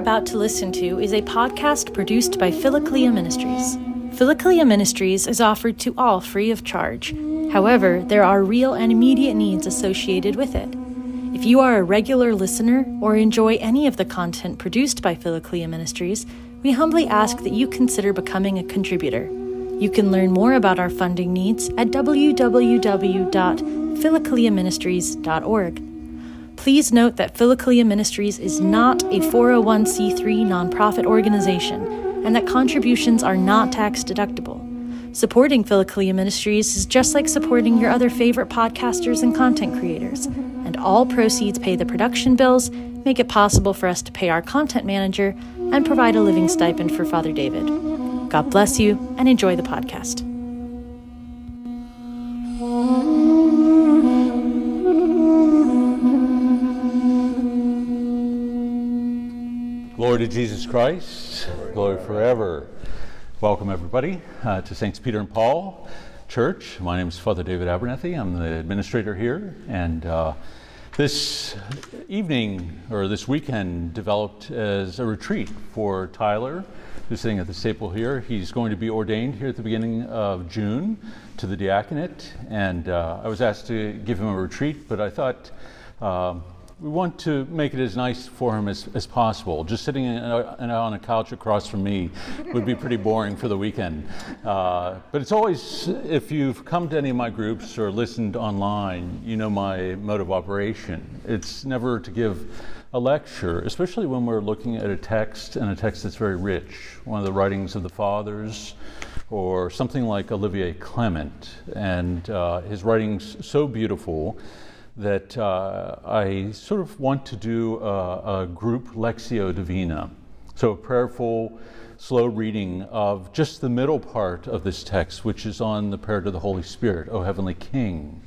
about to listen to is a podcast produced by Philokalia Ministries. Philokalia Ministries is offered to all free of charge. However, there are real and immediate needs associated with it. If you are a regular listener or enjoy any of the content produced by Philokalia Ministries, we humbly ask that you consider becoming a contributor. You can learn more about our funding needs at www.philokaliaministries.org. Please note that Philokalia Ministries is not a 401c3 nonprofit organization and that contributions are not tax deductible. Supporting Philokalia Ministries is just like supporting your other favorite podcasters and content creators, and all proceeds pay the production bills, make it possible for us to pay our content manager, and provide a living stipend for Father David. God bless you and enjoy the podcast. To Jesus Christ. Glory forever. Welcome, everybody, uh, to Saints Peter and Paul Church. My name is Father David Abernethy. I'm the administrator here. And uh, this evening, or this weekend, developed as a retreat for Tyler, who's sitting at the staple here. He's going to be ordained here at the beginning of June to the diaconate. And uh, I was asked to give him a retreat, but I thought, um, we want to make it as nice for him as, as possible. Just sitting in a, in a, on a couch across from me would be pretty boring for the weekend. Uh, but it's always, if you've come to any of my groups or listened online, you know my mode of operation. It's never to give a lecture, especially when we're looking at a text and a text that's very rich, one of the writings of the fathers, or something like Olivier Clement, and uh, his writings so beautiful that uh, I sort of want to do a, a, group Lectio Divina. So, a prayerful, slow reading of just the middle part of this text, which is on the prayer to the Holy Spirit, O Heavenly King.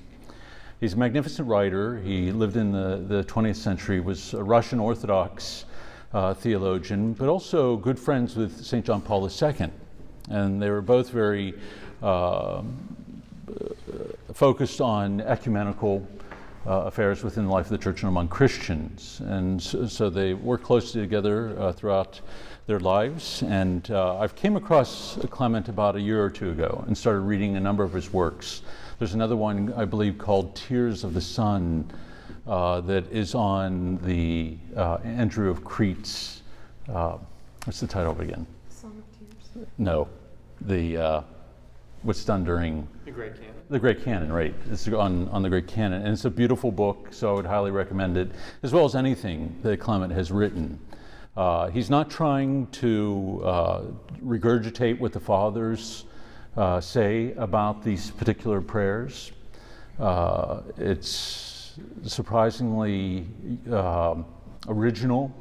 He's a magnificent writer. He lived in the, the 20th century, was a Russian Orthodox uh, theologian, but also good friends with St. John Paul II. And they were both very uh, focused on ecumenical uh, affairs within the life of the church and among Christians. And so, so they work closely together uh, throughout their lives. And uh, I've came across Clement about a year or two ago and started reading a number of his works. There's another one, I believe, called Tears of the Sun uh, that is on the uh, Andrew of Crete's, uh, what's the title of it again? Song of Tears. No, the, what's done during the Great Canon. The Great Canon, right. It's on, on the Great Canon. And it's a beautiful book, so I would highly recommend it, as well as anything that Clement has written. Uh, he's not trying to uh, regurgitate what the fathers uh, say about these particular prayers. Uh, it's surprisingly um, original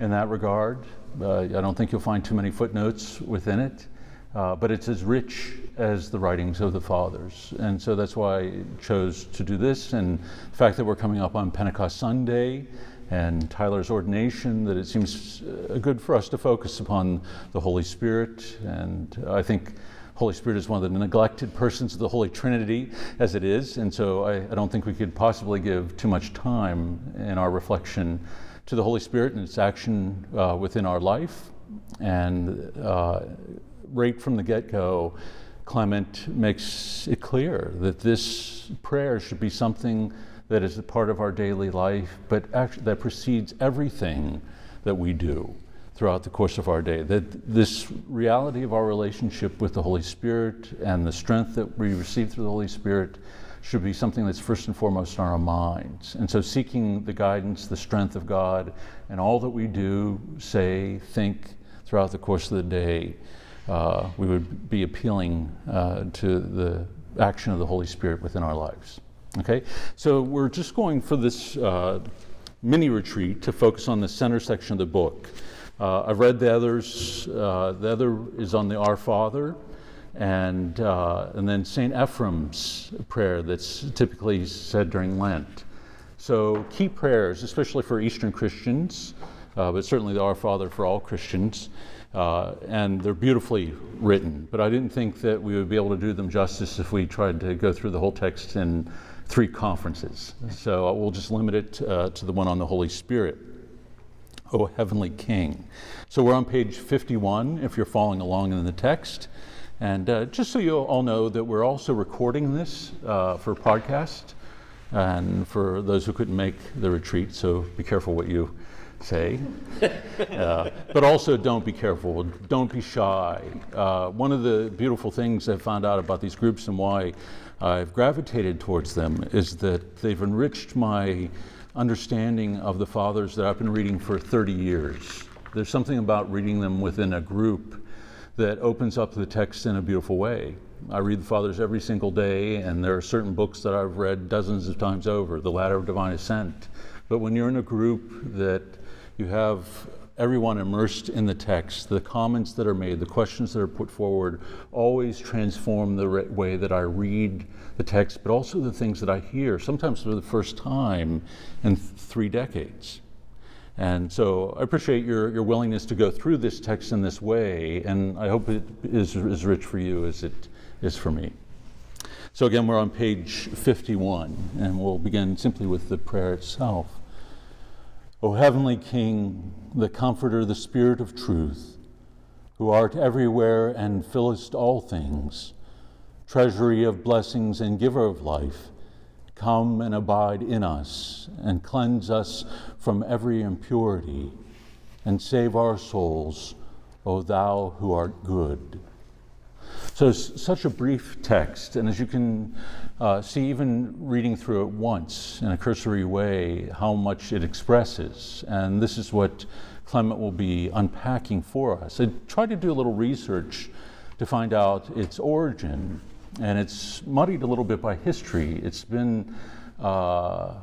in that regard. Uh, I don't think you'll find too many footnotes within it. Uh, but it's as rich as the writings of the fathers. And so that's why I chose to do this. And the fact that we're coming up on Pentecost Sunday and Tyler's ordination, that it seems uh, good for us to focus upon the Holy Spirit. And I think Holy Spirit is one of the neglected persons of the Holy Trinity as it is. And so I, I don't think we could possibly give too much time in our reflection to the Holy Spirit and its action uh, within our life. And uh, right from the get go, Clement makes it clear that this prayer should be something that is a part of our daily life, but actually that precedes everything that we do throughout the course of our day. That this reality of our relationship with the Holy Spirit and the strength that we receive through the Holy Spirit should be something that's first and foremost in our minds. And so, seeking the guidance, the strength of God, and all that we do, say, think throughout the course of the day uh, we would be appealing uh, to the action of the Holy Spirit within our lives. Okay, so we're just going for this uh, mini retreat to focus on the center section of the book. Uh, I've read the others. Uh, the other is on the Our Father, and uh, and then Saint Ephraim's prayer that's typically said during Lent. So key prayers, especially for Eastern Christians, but certainly the Our Father for all Christians. Uh, and they're beautifully written, but I didn't think that we would be able to do them justice if we tried to go through the whole text in three conferences. So we'll just limit it uh, to the one on the Holy Spirit. O Heavenly King. So we're on page 51 if you're following along in the text. And uh, just so you all know that we're also recording this uh, for podcast and for those who couldn't make the retreat, so be careful what you say. uh, but also don't be careful, don't be shy. Uh, one of the beautiful things I've found out about these groups and why I've gravitated towards them is that they've enriched my understanding of the fathers that I've been reading for 30 years. There's something about reading them within a group that opens up the text in a beautiful way. I read the Fathers every single day, and there are certain books that I've read dozens of times over, The Ladder of Divine Ascent. But when you're in a group that you have everyone immersed in the text, the comments that are made, the questions that are put forward always transform the way that I read the text, but also the things that I hear, sometimes for the first time in three decades. And so I appreciate your, your willingness to go through this text in this way, and I hope it is as rich for you as it is for me. So again, we're on page 51, and we'll begin simply with the prayer itself. O heavenly King, the Comforter, the Spirit of truth, who art everywhere and fillest all things, treasury of blessings and giver of life, Come and abide in us and cleanse us from every impurity and save our souls, O thou who art good. So it's such a brief text, and as you can uh, see, even reading through it once in a cursory way, how much it expresses. And this is what Clement will be unpacking for us. I tried to do a little research to find out its origin and it's muddied a little bit by history. It's been, uh,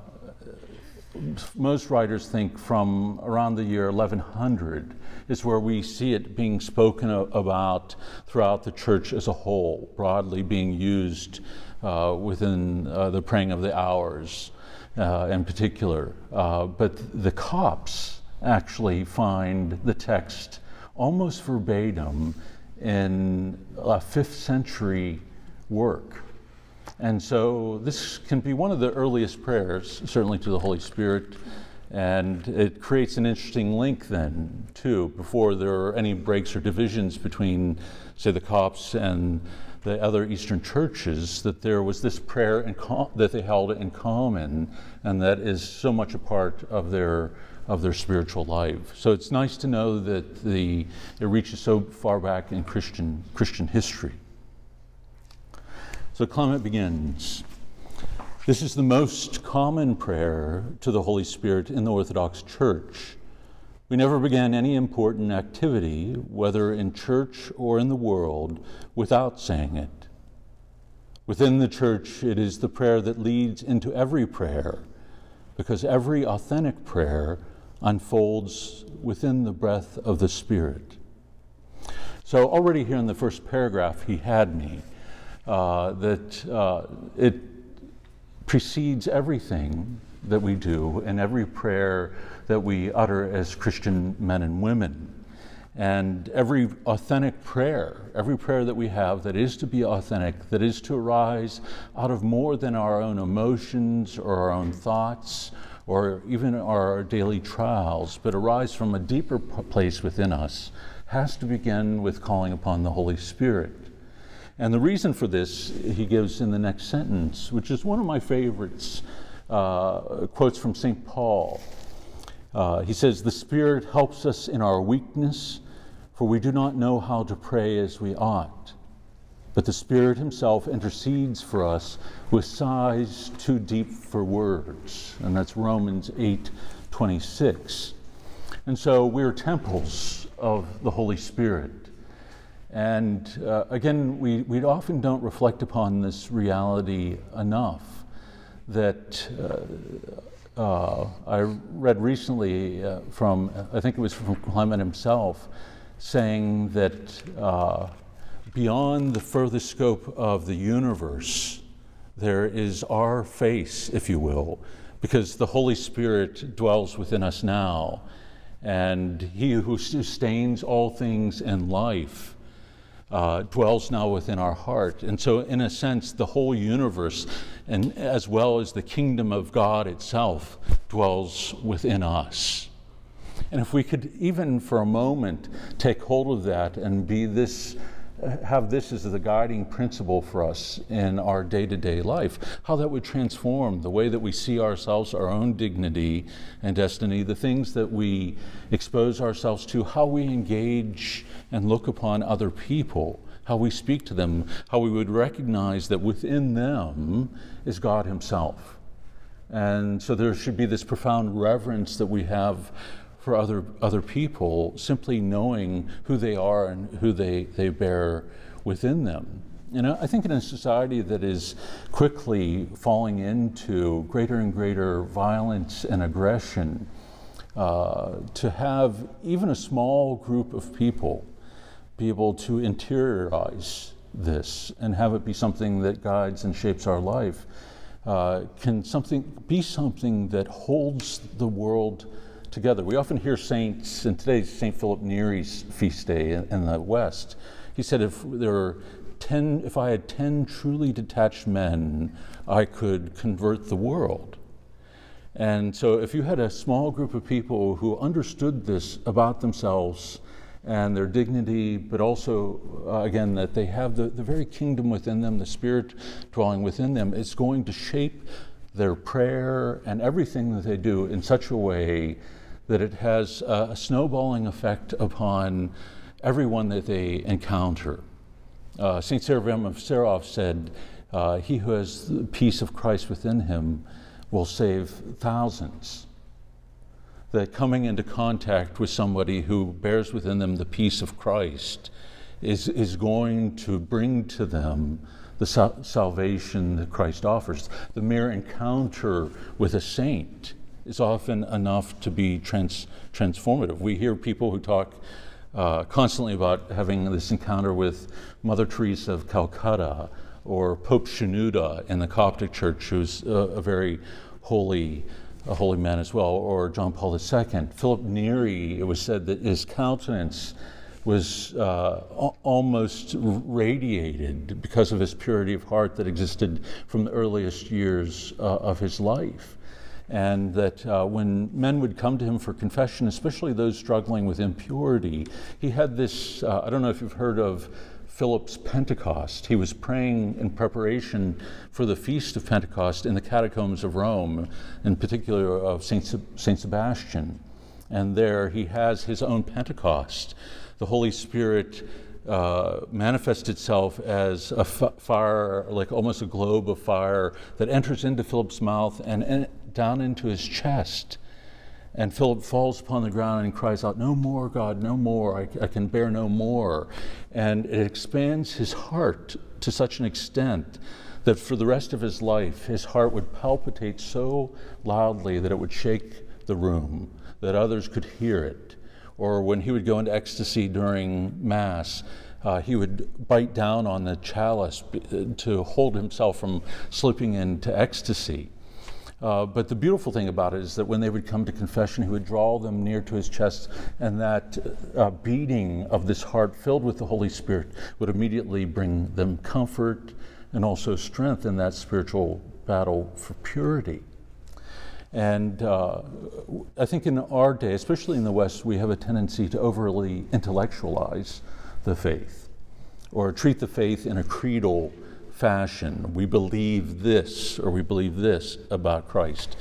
most writers think from around the year 1100 is where we see it being spoken about throughout the church as a whole, broadly being used uh, within uh, the praying of the hours uh, in particular. Uh, but the Copts actually find the text almost verbatim in a fifth century work. And so this can be one of the earliest prayers, certainly to the Holy Spirit, and it creates an interesting link then, too, before there are any breaks or divisions between, say, the Copts and the other Eastern churches, that there was this prayer com- that they held in common, and that is so much a part of their of their spiritual life. So it's nice to know that the it reaches so far back in Christian Christian history. So Clement begins. This is the most common prayer to the Holy Spirit in the Orthodox Church. We never began any important activity, whether in church or in the world, without saying it. Within the church, it is the prayer that leads into every prayer, because every authentic prayer unfolds within the breath of the Spirit. So, already here in the first paragraph, he had me uh, that uh, it precedes everything that we do and every prayer that we utter as Christian men and women. And every authentic prayer, every prayer that we have that is to be authentic, that is to arise out of more than our own emotions or our own thoughts or even our daily trials, but arise from a deeper place within us, has to begin with calling upon the Holy Spirit. And the reason for this he gives in the next sentence, which is one of my favorites, uh, quotes from St. Paul. Uh, he says, The Spirit helps us in our weakness, for we do not know how to pray as we ought. But the Spirit Himself intercedes for us with sighs too deep for words. And that's Romans 8 26. And so we're temples of the Holy Spirit. And uh, again, we, we often don't reflect upon this reality enough that uh, uh, I read recently uh, from, I think it was from Clement himself, saying that uh, beyond the further scope of the universe, there is our face, if you will, because the Holy Spirit dwells within us now. And he who sustains all things in life uh, dwells now within our heart. And so, in a sense, the whole universe, and as well as the kingdom of God itself, dwells within us. And if we could, even for a moment, take hold of that and be this have this as the guiding principle for us in our day to day life, how that would transform the way that we see ourselves, our own dignity and destiny, the things that we expose ourselves to, how we engage and look upon other people, how we speak to them, how we would recognize that within them is God Himself. And so there should be this profound reverence that we have for other, other people, simply knowing who they are and who they, they bear within them. Know, I think in a society that is quickly falling into greater and greater violence and aggression, uh, to have even a small group of people be able to interiorize this and have it be something that guides and shapes our life uh, can something be something that holds the world together. We often hear saints, and today's St. Philip Neri's feast day in, in the West. He said, if there were 10, if I had 10 truly detached men, I could convert the world. And so, if you had a small group of people who understood this about themselves and their dignity, but also, uh, again, that they have the, the very kingdom within them, the Spirit dwelling within them, it's going to shape their prayer and everything that they do in such a way that it has a snowballing effect upon everyone that they encounter. Uh, St. Seraphim of Sarov said, uh, He who has the peace of Christ within him will save thousands. That coming into contact with somebody who bears within them the peace of Christ is, is going to bring to them the sal- salvation that Christ offers. The mere encounter with a saint is often enough to be trans- transformative. We hear people who talk uh, constantly about having this encounter with Mother Teresa of Calcutta or Pope Shenouda in the Coptic Church, who's a, a very holy, a holy man as well, or John Paul II. Philip Neri, it was said that his countenance was uh, almost radiated because of his purity of heart that existed from the earliest years uh, of his life and that uh, when men would come to him for confession, especially those struggling with impurity, he had this uh, I don't know if you've heard of Philip's Pentecost. He was praying in preparation for the feast of Pentecost in the catacombs of Rome, in particular of Saint, Saint Sebastian. And there he has his own Pentecost. The Holy Spirit uh, manifests itself as a f- fire, like almost a globe of fire, that enters into Philip's mouth and, and down into his chest. And Philip falls upon the ground and cries out, No more, God, no more. I, I, can bear no more. And it expands his heart to such an extent that for the rest of his life, his heart would palpitate so loudly that it would shake the room, that others could hear it. Or when he would go into ecstasy during Mass, uh, he would bite down on the chalice to hold himself from slipping into ecstasy. Uh, but the beautiful thing about it is that when they would come to confession, he would draw them near to his chest, and that uh, beating of this heart filled with the Holy Spirit would immediately bring them comfort and also strength in that spiritual battle for purity. And uh, I think in our day, especially in the West, we have a tendency to overly intellectualize the faith or treat the faith in a creedal fashion. We believe this or we believe this about Christ.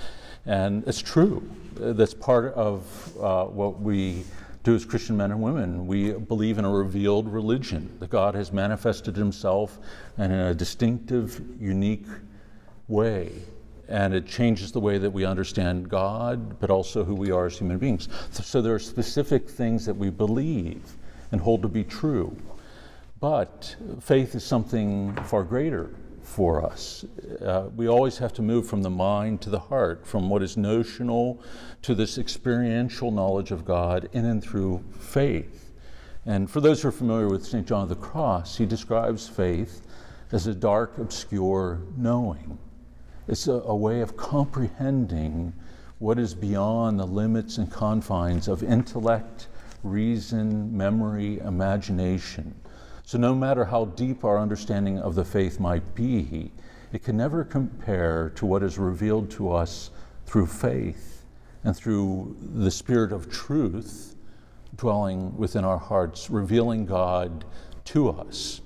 And it's true. That's part of uh, what we do as Christian men and women. We believe in a revealed religion, that God has manifested himself in a distinctive, unique way. And it changes the way that we understand God, but also who we are as human beings. So there are specific things that we believe and hold to be true. But faith is something far greater for us. Uh, we always have to move from the mind to the heart, from what is notional to this experiential knowledge of God in and through faith. And for those who are familiar with St. John of the Cross, he describes faith as a dark, obscure knowing. It's a, a way of comprehending what is beyond the limits and confines of intellect, reason, memory, imagination. So, no matter how deep our understanding of the faith might be, it can never compare to what is revealed to us through faith and through the Spirit of truth dwelling within our hearts, revealing God to us.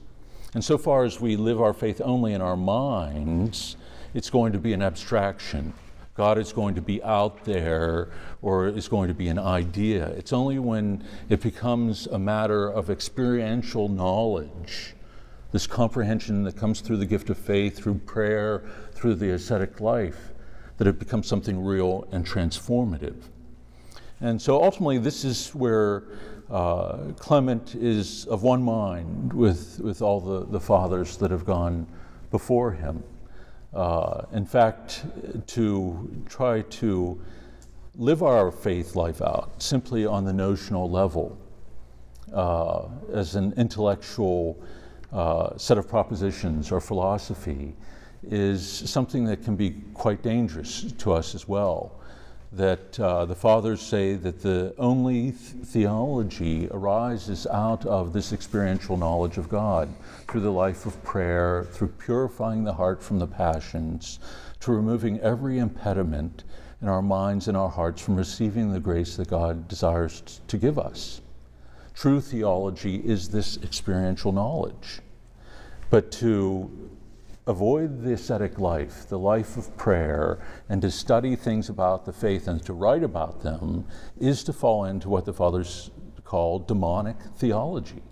And so far as we live our faith only in our minds, it's going to be an abstraction. God is going to be out there or is going to be an idea. It's only when it becomes a matter of experiential knowledge, this comprehension that comes through the gift of faith, through prayer, through the ascetic life, that it becomes something real and transformative. And so ultimately, this is where uh, Clement is of one mind with, with all the, the fathers that have gone before him. Uh, in fact, to try to live our faith life out simply on the notional level uh, as an intellectual uh, set of propositions or philosophy is something that can be quite dangerous to us as well that uh, the fathers say that the only th- theology arises out of this experiential knowledge of God through the life of prayer, through purifying the heart from the passions, to removing every impediment in our minds and our hearts from receiving the grace that God desires to give us. True theology is this experiential knowledge. But to avoid the ascetic life, the life of prayer, and to study things about the faith and to write about them is to fall into what the fathers call demonic theology.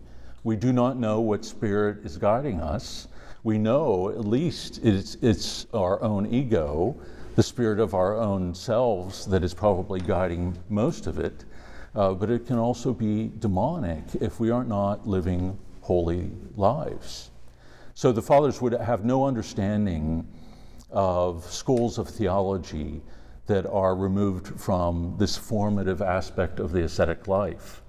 We do not know what spirit is guiding us. We know at least it's, it's our own ego, the spirit of our own selves, that is probably guiding most of it. Uh, but it can also be demonic if we are not living holy lives. So the fathers would have no understanding of schools of theology that are removed from this formative aspect of the ascetic life.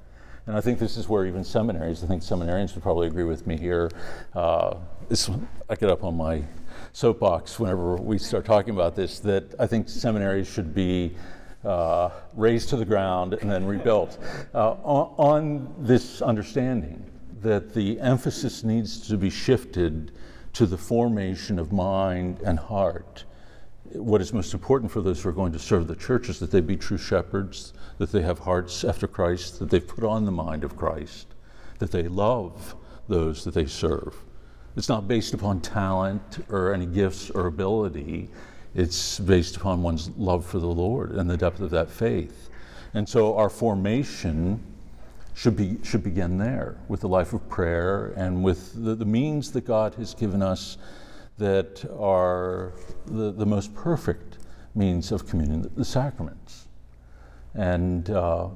And I think this is where even seminaries, I think seminarians would probably agree with me here. Uh, this, I get up on my soapbox whenever we start talking about this, that I think seminaries should be uh, razed to the ground and then rebuilt uh, on, on this understanding that the emphasis needs to be shifted to the formation of mind and heart. What is most important for those who are going to serve the church is that they be true shepherds, that they have hearts after Christ, that they've put on the mind of Christ, that they love those that they serve. It's not based upon talent or any gifts or ability. It's based upon one's love for the Lord and the depth of that faith. And so our formation should, be, should begin there with the life of prayer and with the, the means that God has given us that are the, the most perfect means of communion, the sacraments. And, uh,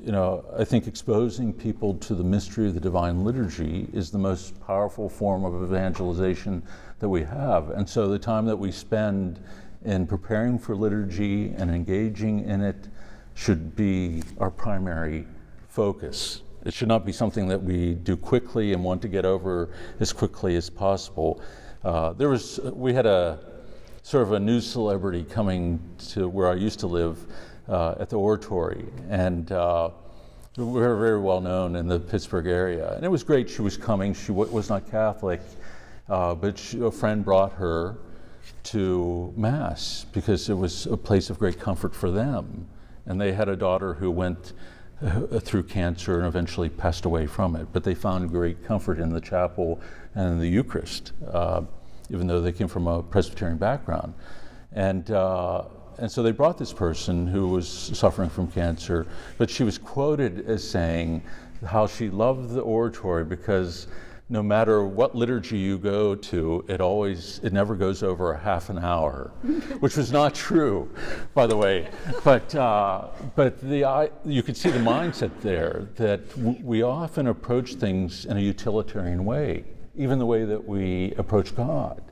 you know, I think exposing people to the mystery of the divine liturgy is the most powerful form of evangelization that we have. And so the time that we spend in preparing for liturgy and engaging in it should be our primary focus. It should not be something that we do quickly and want to get over as quickly as possible. Uh, there was, we had a sort of a new celebrity coming to where I used to live uh, at the oratory, and uh, we were very well known in the Pittsburgh area. And it was great she was coming. She w- was not Catholic, uh, but she, a friend brought her to Mass because it was a place of great comfort for them. And they had a daughter who went uh, through cancer and eventually passed away from it. But they found great comfort in the chapel and in the Eucharist, uh, even though they came from a Presbyterian background. And, uh, and so they brought this person who was suffering from cancer, but she was quoted as saying how she loved the oratory because no matter what liturgy you go to, it always, it never goes over a half an hour, which was not true, by the way. But, uh, but the, I, you could see the mindset there that w- we often approach things in a utilitarian way, even the way that we approach God.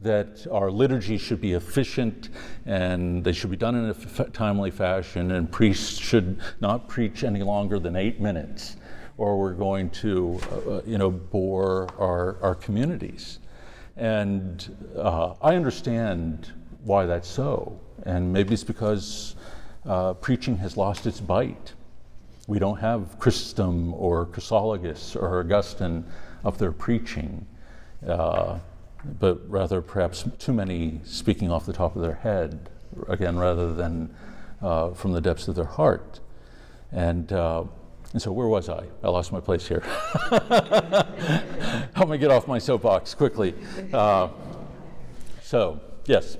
That our liturgy should be efficient and they should be done in a f- timely fashion, and priests should not preach any longer than eight minutes or we're going to, uh, you know, bore our, our communities. And uh, I understand why that's so. And maybe it's because uh, preaching has lost its bite. We don't have Chrysostom or Chrysologus or Augustine up there preaching, uh, but rather perhaps too many speaking off the top of their head, again, rather than uh, from the depths of their heart. And, uh, and so, where was I? I lost my place here. Help me get off my soapbox quickly. Uh, so, yes. Just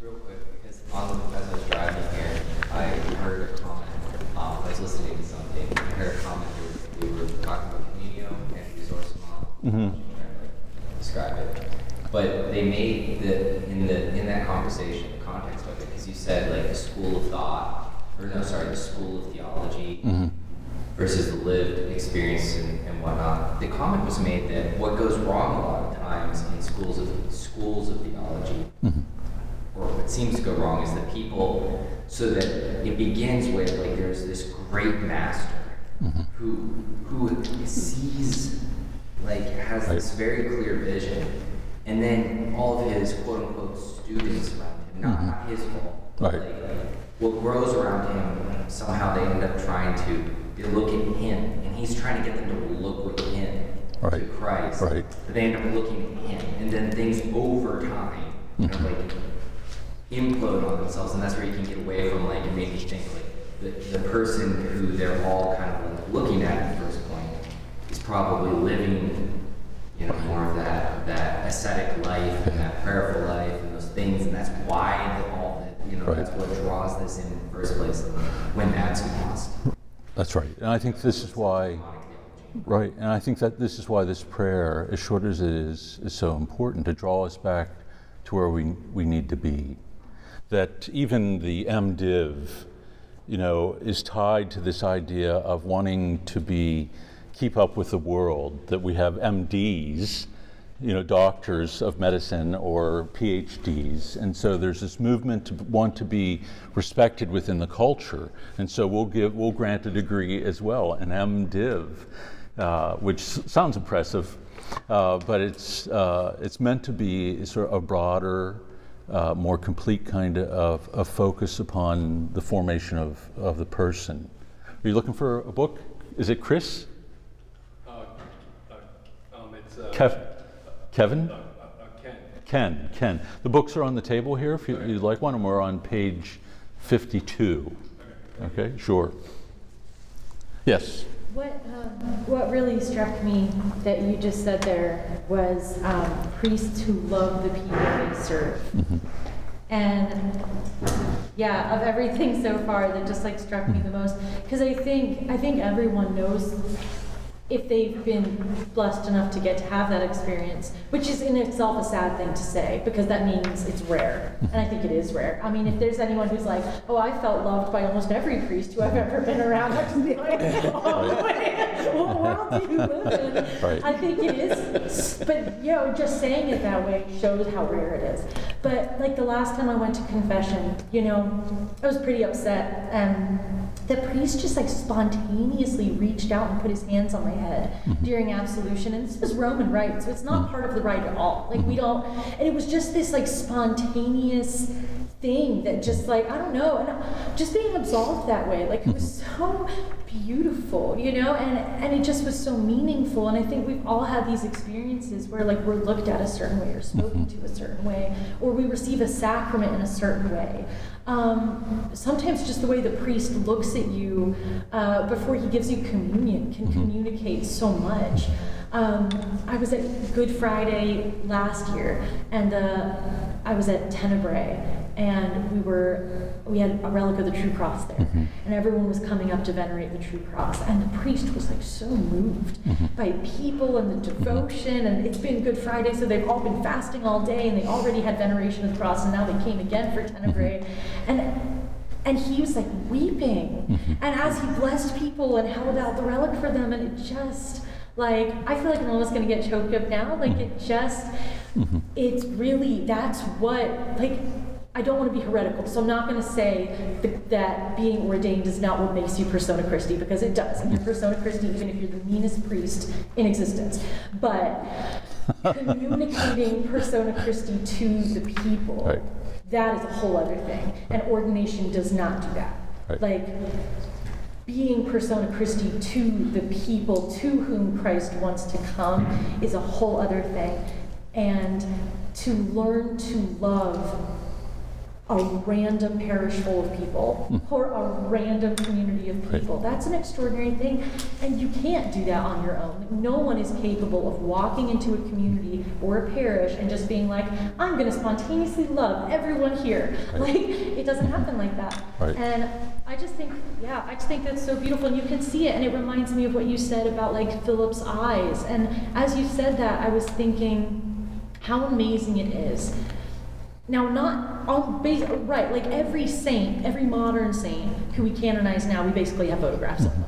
real quick, because as I was driving here, I heard a comment. Um, I was listening to something. I heard a comment. We were, we were talking about Camino and resource model. Mm-hmm. Describe it. But they made the in the in that conversation, the context of it, because you said like the school of thought, or no, sorry, the school of theology. Versus the lived experience and, and whatnot. The comment was made that what goes wrong a lot of times in schools of schools of theology mm-hmm. or what seems to go wrong is that people, so that it begins with like there's this great master mm-hmm. who who sees like has this very clear vision, and then all of his quote unquote students around him, not, not his fault, but Right. like what grows around him somehow they end up trying to they look at him, and he's trying to get them to look at him to Christ. Right. But they end up looking at him, and then things over time kind of mm-hmm. like implode on themselves, and that's where you can get away from like me think like the, the person who they're all kind of like looking at at the first point is probably living you know more of that that ascetic life and that prayerful life and those things, and that's why the, all that you know Right. that's what draws this in the first place when that's lost. That's right. And I think this is why, right, and I think that this is why this prayer, as short as it is, is so important to draw us back to where we, we need to be. That even the MDiv, you know, is tied to this idea of wanting to be, keep up with the world, that we have MDs, you know, doctors of medicine or PhDs. And so there's this movement to want to be respected within the culture. And so we'll give, we'll grant a degree as well, an MDiv, uh, which sounds impressive, uh, but it's, uh, it's meant to be sort of a broader, uh, more complete kind of, of focus upon the formation of, of the person. Are you looking for a book? Is it Chris? Uh, uh, um, it's uh, Kev- Kevin? uh, uh, Ken. Ken, Ken. The books are on the table here if you, you'd like one, and we're on page 52. Okay, sure. Yes. What, um, what really struck me that you just said there was um, priests who love the people they serve. And yeah, of everything so far, that just like struck me the most because I think I think everyone knows if they've been blessed enough to get to have that experience, which is in itself a sad thing to say because that means it's rare. And I think it is rare. I mean, if there's anyone who's like, oh, I felt loved by almost every priest who I've ever been around, I can be like, oh, man, what world do you live in? Right. I think it is. But, you know, just saying it that way shows how rare it is. But, like, the last time I went to confession, you know, I was pretty upset. And the priest just, like, spontaneously reached out and put his hands on my head mm-hmm. during absolution. And this was Roman rite, so it's not mm-hmm. part of the rite at all. Like, we mm-hmm. don't, and it was just this, like, spontaneous thing that just like I don't know, and just being absolved that way, like it was so beautiful, you know, and and it just was so meaningful. And I think we've all had these experiences where like we're looked at a certain way or spoken to a certain way, or we receive a sacrament in a certain way. Um, sometimes just the way the priest looks at you uh, before he gives you communion can communicate so much. Um, I was at Good Friday last year, and uh, I was at Tenebrae, and we were we had a relic of the True Cross there, and everyone was coming up to venerate the True Cross, and the priest was like so moved by people and the devotion, and it's been Good Friday, so they've all been fasting all day, and they already had veneration of the cross, and now they came again for Tenebrae, and and he was like weeping. And as he blessed people and held out the relic for them, and it just like I feel like I'm almost gonna get choked up now. Like it just, mm-hmm. it's really that's what like. I don't want to be heretical, so I'm not going to say th- that being ordained is not what makes you persona Christi, because it does. And you're persona Christi even if you're the meanest priest in existence. But communicating persona Christi to the people, Right. that is a whole other thing. And ordination does not do that. Right. Like, being persona Christi to the people to whom Christ wants to come is a whole other thing. And to learn to love a random parish full of people hmm. or a random community of people. That's an extraordinary thing, and you can't do that on your own. No one is capable of walking into a community or a parish and just being like, I'm going to spontaneously love everyone here. Like, it doesn't happen like that. Right. And I just think, yeah, I just think that's so beautiful, and you can see it, and it reminds me of what you said about like Philip's eyes. And as you said that, I was thinking how amazing it is. Now, not all right, like every saint, every modern saint who we canonize now, we basically have photographs of them.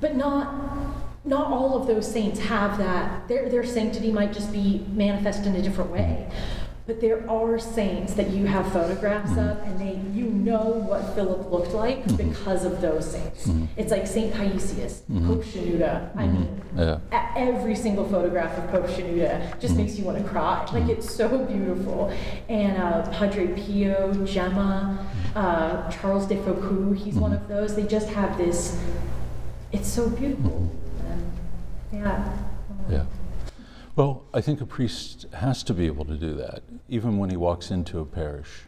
But not not all of those saints have that. Their their sanctity might just be manifest in a different way. But there are saints that you have photographs of, mm. and they you know what Philip looked like mm. because of those saints. Mm. It's like Saint Paisius, mm-hmm. Pope Shenouda. I mm-hmm. mean, Yeah. every single photograph of Pope Shenouda just makes you want to cry. Like it's so beautiful. And uh, Padre Pio, Gemma, uh, Charles de Foucault, he's one mm-hmm. of those. They just have this. It's so beautiful. Yeah. Yeah. Well, I think a priest has to be able to do that, even when he walks into a parish.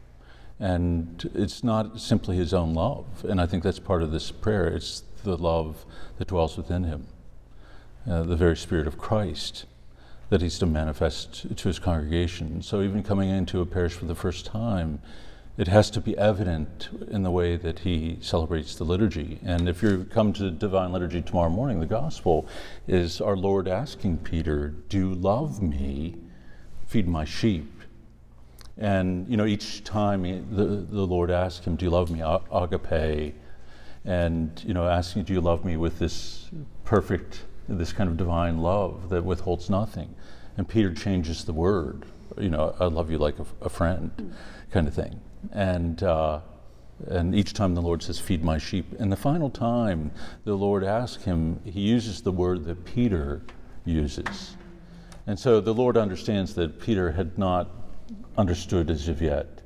And it's not simply his own love. And I think that's part of this prayer. It's the love that dwells within him, uh, the very Spirit of Christ that he's to manifest to his congregation. So even coming into a parish for the first time, it has to be evident in the way that he celebrates the liturgy. And if you come to divine liturgy tomorrow morning, the gospel is our Lord asking Peter, Do you love me? Feed my sheep. And you know, each time he, the, the Lord asks him, Do you love me? Agape. And you know, asking, Do you love me with this perfect, this kind of divine love that withholds nothing? And Peter changes the word, you know, I love you like a, a friend, kind of thing. And uh, and each time the Lord says, Feed my sheep. And the final time the Lord asks him, he uses the word that Peter uses. And so the Lord understands that Peter had not understood as of yet.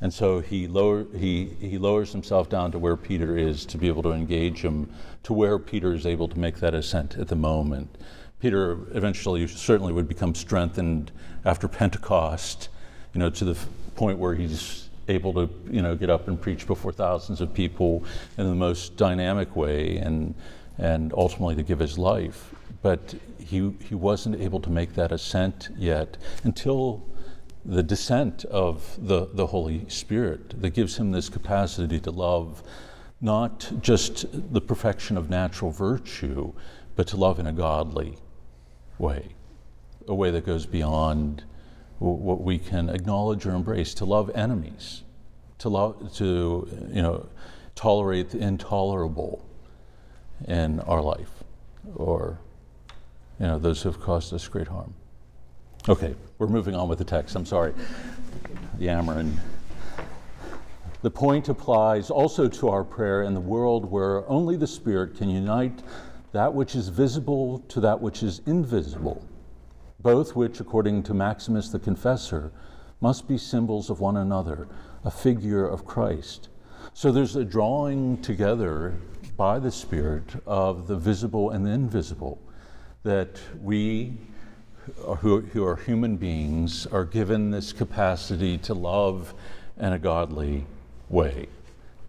And so he, lower, he, he lowers himself down to where Peter is to be able to engage him, to where Peter is able to make that ascent at the moment. Peter eventually certainly would become strengthened after Pentecost, you know, to the point where he's able to, you know, get up and preach before thousands of people in the most dynamic way and, and ultimately to give his life. But he, he wasn't able to make that ascent yet until the descent of the, the Holy Spirit that gives him this capacity to love not just the perfection of natural virtue, but to love in a godly way, a way that goes beyond what we can acknowledge or embrace, to love enemies, to love, to you know, tolerate the intolerable in our life, or you know, those who have caused us great harm. Okay, we're moving on with the text. I'm sorry. Yammering. The point applies also to our prayer in the world where only the Spirit can unite that which is visible to that which is invisible, both which, according to Maximus the Confessor, must be symbols of one another, a figure of Christ. So there's a drawing together by the Spirit of the visible and the invisible, that we who, who are human beings are given this capacity to love in a godly way.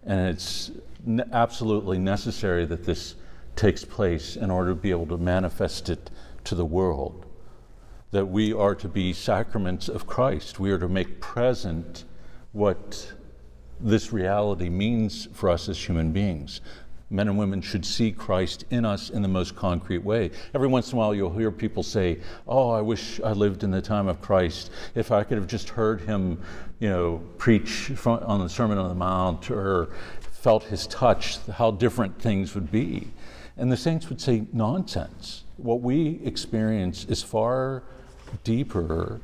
And it's ne- absolutely necessary that this takes place in order to be able to manifest it to the world. That we are to be sacraments of Christ. We are to make present what this reality means for us as human beings. Men and women should see Christ in us in the most concrete way. Every once in a while, you'll hear people say, Oh, I wish I lived in the time of Christ. If I could have just heard him, you know, preach on the Sermon on the Mount or felt his touch, how different things would be. And the saints would say, Nonsense. What we experience is far deeper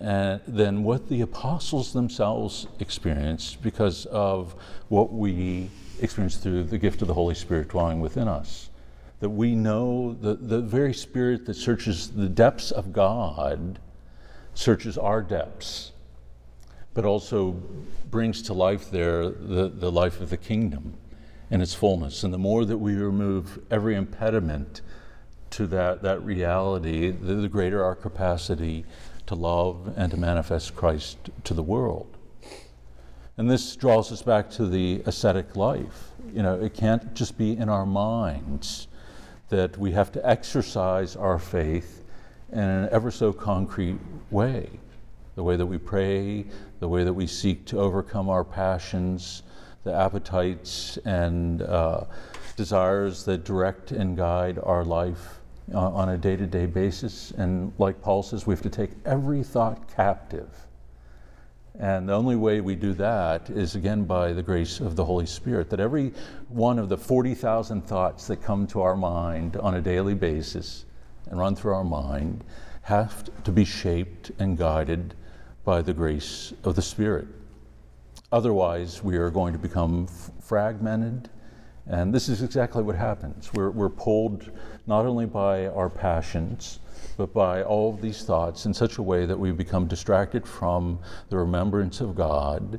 uh, than what the apostles themselves experienced because of what we experience through the gift of the Holy Spirit dwelling within us. That we know the, the very Spirit that searches the depths of God searches our depths, but also brings to life there the, the life of the kingdom in its fullness. And the more that we remove every impediment to that, that reality, the, the greater our capacity to love and to manifest Christ to the world. And this draws us back to the ascetic life. You know, it can't just be in our minds that we have to exercise our faith in an ever so concrete way. The way that we pray, the way that we seek to overcome our passions, the appetites and uh, desires that direct and guide our life uh, on a day to day basis. And like Paul says, we have to take every thought captive. And the only way we do that is again by the grace of the Holy Spirit. That every one of the 40,000 thoughts that come to our mind on a daily basis and run through our mind have to be shaped and guided by the grace of the Spirit. Otherwise, we are going to become f- fragmented. And this is exactly what happens. We're, we're pulled not only by our passions, but by all of these thoughts in such a way that we become distracted from the remembrance of God.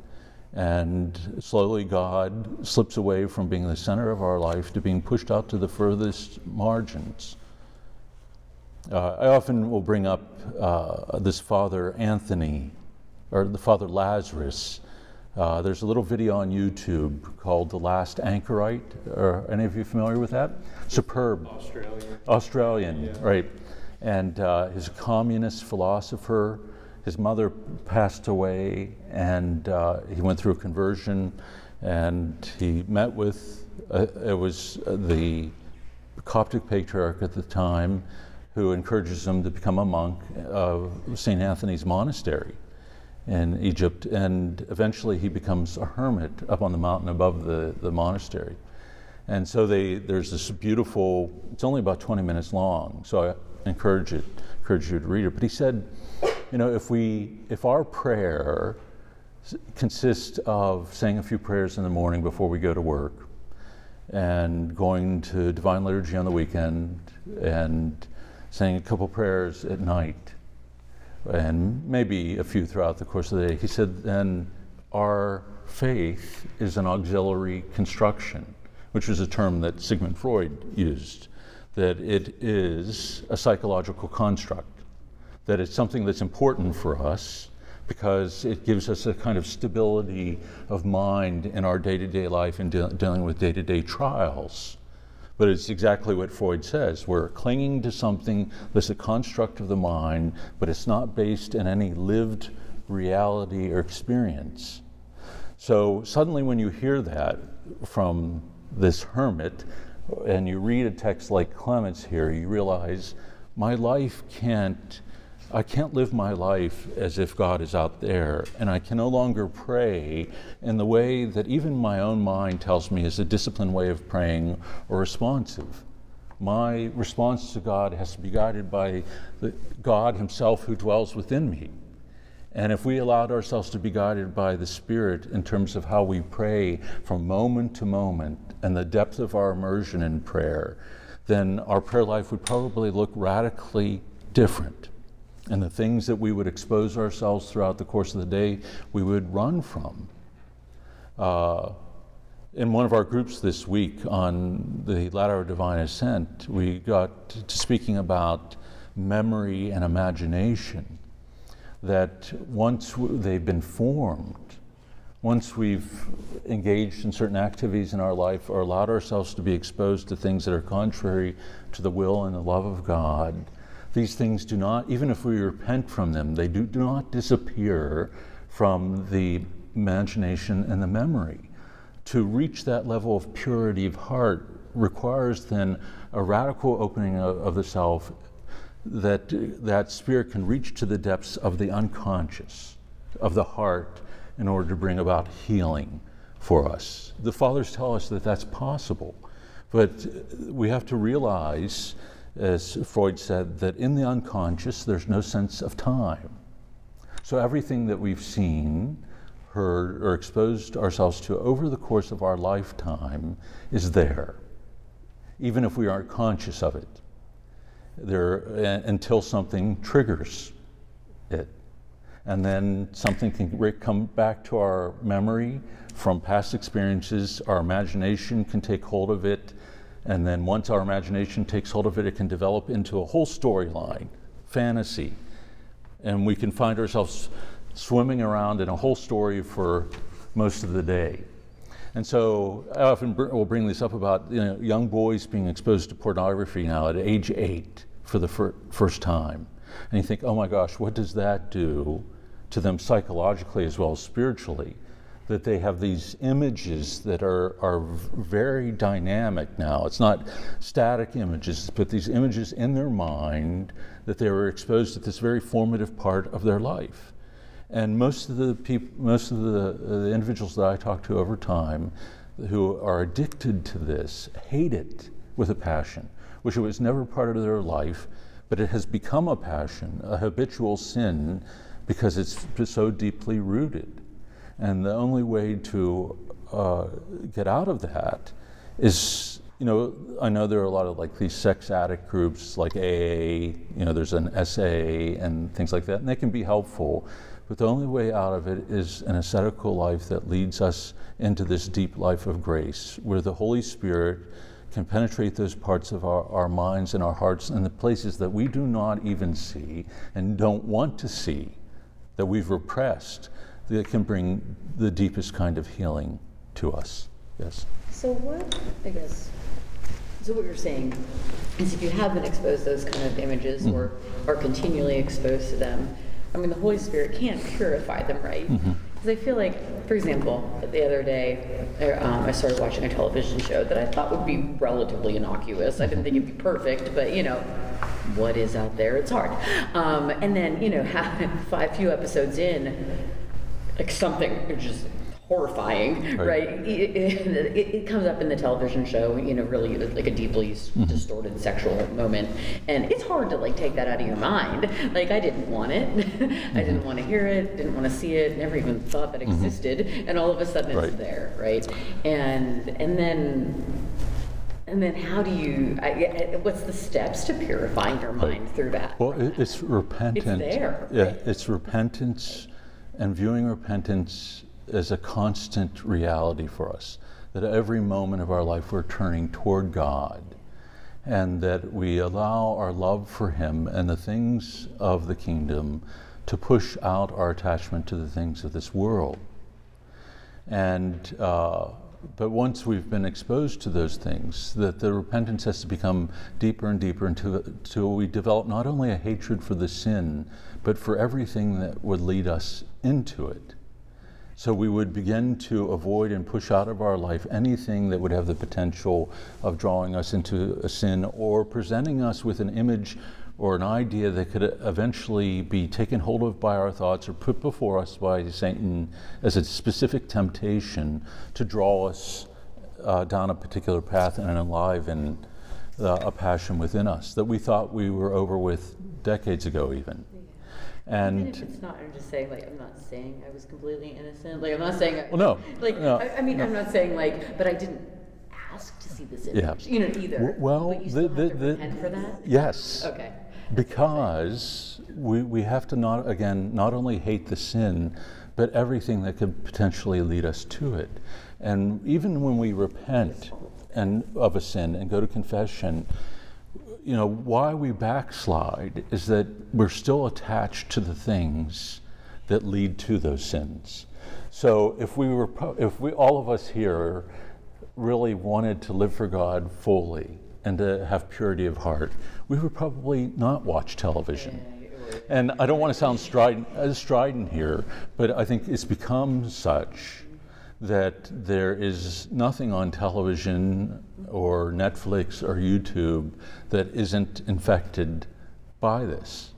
And slowly, God slips away from being the center of our life to being pushed out to the furthest margins. Uh, I often will bring up uh, this Father Anthony, or the Father Lazarus. Uh, there's a little video on YouTube called The Last Anchorite. Are any of you familiar with that? Superb. Australian. Australian, Yeah. right. And uh, he's a communist philosopher. His mother passed away, and uh, he went through a conversion. And he met with, uh, it was uh, the Coptic patriarch at the time who encourages him to become a monk of St. Anthony's Monastery in Egypt. And eventually he becomes a hermit up on the mountain above the, the monastery. And so they, there's this beautiful, it's only about 20 minutes long, so I encourage, it, encourage you to read it. But he said, you know, if, we, if our prayer consists of saying a few prayers in the morning before we go to work, and going to divine liturgy on the weekend, and saying a couple prayers at night, and maybe a few throughout the course of the day, he said, then our faith is an auxiliary construction, which was a term that Sigmund Freud used, that it is a psychological construct, that it's something that's important for us because it gives us a kind of stability of mind in our day to day life and de- dealing with day to day trials. But it's exactly what Freud says. We're clinging to something that's a construct of the mind, but it's not based in any lived reality or experience. So suddenly, when you hear that from this hermit, and you read a text like Clément's here, you realize my life can't, I can't live my life as if God is out there, and I can no longer pray in the way that even my own mind tells me is a disciplined way of praying or responsive. My response to God has to be guided by the God Himself who dwells within me. And if we allowed ourselves to be guided by the Spirit in terms of how we pray from moment to moment and the depth of our immersion in prayer, then our prayer life would probably look radically different. And the things that we would expose ourselves throughout the course of the day, we would run from. Uh, in one of our groups this week on the ladder of divine ascent, we got to speaking about memory and imagination that once they've been formed, once we've engaged in certain activities in our life or allowed ourselves to be exposed to things that are contrary to the will and the love of God, these things do not, even if we repent from them, they do, do not disappear from the imagination and the memory. To reach that level of purity of heart requires then a radical opening of, of the self that that spirit can reach to the depths of the unconscious, of the heart, in order to bring about healing for us. The fathers tell us that that's possible, but we have to realize, as Freud said, that in the unconscious there's no sense of time. So everything that we've seen, heard, or exposed ourselves to over the course of our lifetime is there, even if we aren't conscious of it there uh, until something triggers it. And then something can come back to our memory from past experiences. Our imagination can take hold of it. And then once our imagination takes hold of it, it can develop into a whole storyline, fantasy. And we can find ourselves swimming around in a whole story for most of the day. And so I often br- will bring this up about you know, young boys being exposed to pornography now at age eight for the fir- first time. And you think, oh my gosh, what does that do to them psychologically as well as spiritually? That they have these images that are, are very dynamic now. It's not static images, but these images in their mind that they were exposed at this very formative part of their life. And most of the people, most of the, the individuals that I talk to over time who are addicted to this hate it with a passion, which it was never part of their life, but it has become a passion, a habitual sin, because it's so deeply rooted. And the only way to uh, get out of that is, you know, I know there are a lot of like these sex addict groups like AA, you know, there's an SA and things like that, and they can be helpful. But the only way out of it is an ascetical life that leads us into this deep life of grace, where the Holy Spirit can penetrate those parts of our, our minds and our hearts and the places that we do not even see and don't want to see, that we've repressed, that can bring the deepest kind of healing to us. Yes. So what, I guess, so what you're saying is if you have been exposed to those kind of images Mm-hmm. or are continually exposed to them, I mean, the Holy Spirit can't purify them, right? Mm-hmm. Because I feel like, for example, the other day, er, um, I started watching a television show that I thought would be relatively innocuous. I didn't think it'd be perfect, but you know, what is out there? It's hard. Um, and then, you know, five few episodes in, like something just horrifying, Right. right? It, it, it comes up in the television show, you know, really like a deeply s- mm-hmm. distorted sexual moment, and it's hard to like take that out of your mind. Like I didn't want it, I didn't mm-hmm. want to hear it, didn't want to see it, never even thought that mm-hmm. existed, and all of a sudden it's Right. there, right? And and then. And then, how do you? I, I- what's the steps to purifying your mind through that? Well, it, it's repentant. there, Yeah, it's repentance and viewing repentance as a constant reality for us. That every moment of our life we're turning toward God and that we allow our love for Him and the things of the kingdom to push out our attachment to the things of this world. And uh, but once we've been exposed to those things, that the repentance has to become deeper and deeper until, until we develop not only a hatred for the sin, but for everything that would lead us into it. So we would begin to avoid and push out of our life anything that would have the potential of drawing us into a sin or presenting us with an image or an idea that could eventually be taken hold of by our thoughts or put before us by Satan as a specific temptation to draw us uh, down a particular path and enliven uh, a passion within us that we thought we were over with decades ago, even. Even if And it's not, I'm just saying, like, I'm not saying I was completely innocent. Like, I'm not saying. Well, no, Like, no, I, I mean, no. I'm not saying like, but I didn't ask to see this image, Yeah. You know, either. Well, but you the- still the- have to the- for that. yes. Okay. Because we, we have to not, again, not only hate the sin, but everything that could potentially lead us to it. And even when we repent and of a sin and go to confession, you know, why we backslide is that we're still attached to the things that lead to those sins. So if we were, if we, all of us here really wanted to live for God fully and to have purity of heart, we would probably not watch television. And I don't want to sound strident, strident here, but I think it's become such that there is nothing on television or Netflix or YouTube that isn't infected by this.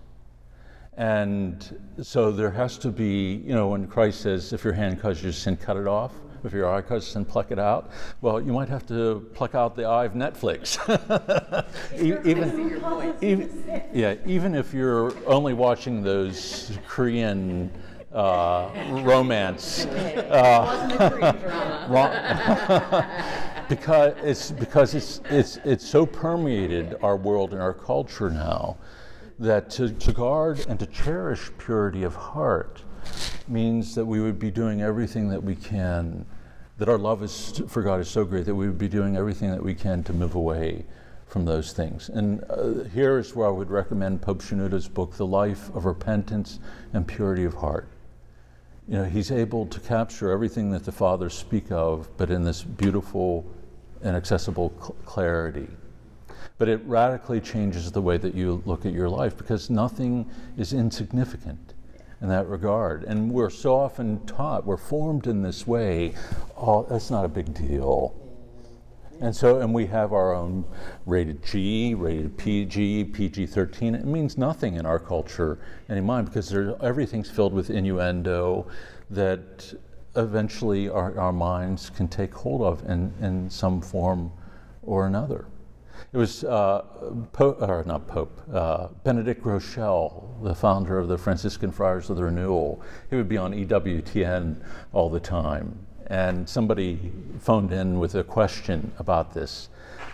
And so there has to be, you know, when Christ says, if your hand causes you to sin, cut it off. If your eye causes sin, pluck it out. Well, you might have to pluck out the eye of Netflix. Even, even, yeah, even if you're only watching those Korean uh, romance. Wasn't a Korean drama. Because it's because it's it's it's so permeated our world and our culture now that to, to guard and to cherish purity of heart means that we would be doing everything that we can that our love is for God is so great that we would be doing everything that we can to move away from those things. And uh, here is where I would recommend Pope Shenouda's book, The Life of Repentance and Purity of Heart you know, he's able to capture everything that the fathers speak of, but in this beautiful and accessible cl- clarity. But it radically changes the way that you look at your life because nothing is insignificant in that regard. And we're so often taught, we're formed in this way, oh, that's not a big deal. And so, and we have our own rated G, rated PG, PG 13. It means nothing in our culture anymore because there, everything's filled with innuendo that eventually our, our minds can take hold of in, in some form or another. It was uh, Pope, or not Pope, uh, Benedict Groeschel, the founder of the Franciscan Friars of the Renewal. He would be on EWTN all the time and somebody phoned in with a question about this.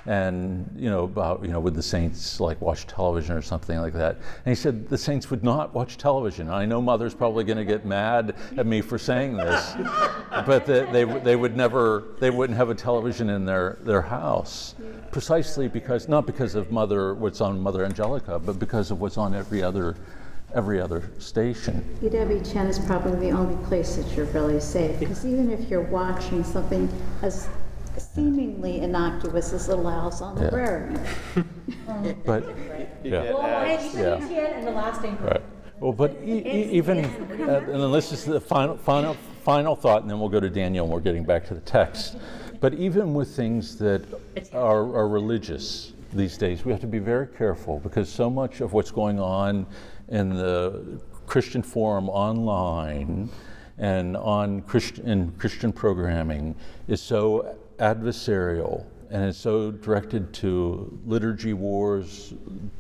And you know about you know would the saints like watch television or something like that? And he said the saints would not watch television. I know mother's probably going to get mad at me for saying this but they, they, they would never they wouldn't have a television in their, their house. Precisely because not because of mother what's on mother angelica but because of what's on every other every other station. EWTN is probably the only place that you're really safe because even if you're watching something as seemingly innocuous as Little House on the Yeah. Prairie, But yeah. yeah. and the last thing. Right. Well, but e- e- even, uh, and then this is the final, final, final thought, and then we'll go to Daniel, and we're getting back to the text. But even with things that are, are religious these days, we have to be very careful because so much of what's going on in the Christian forum online and on Christian, in Christian programming is so adversarial and it's so directed to liturgy wars,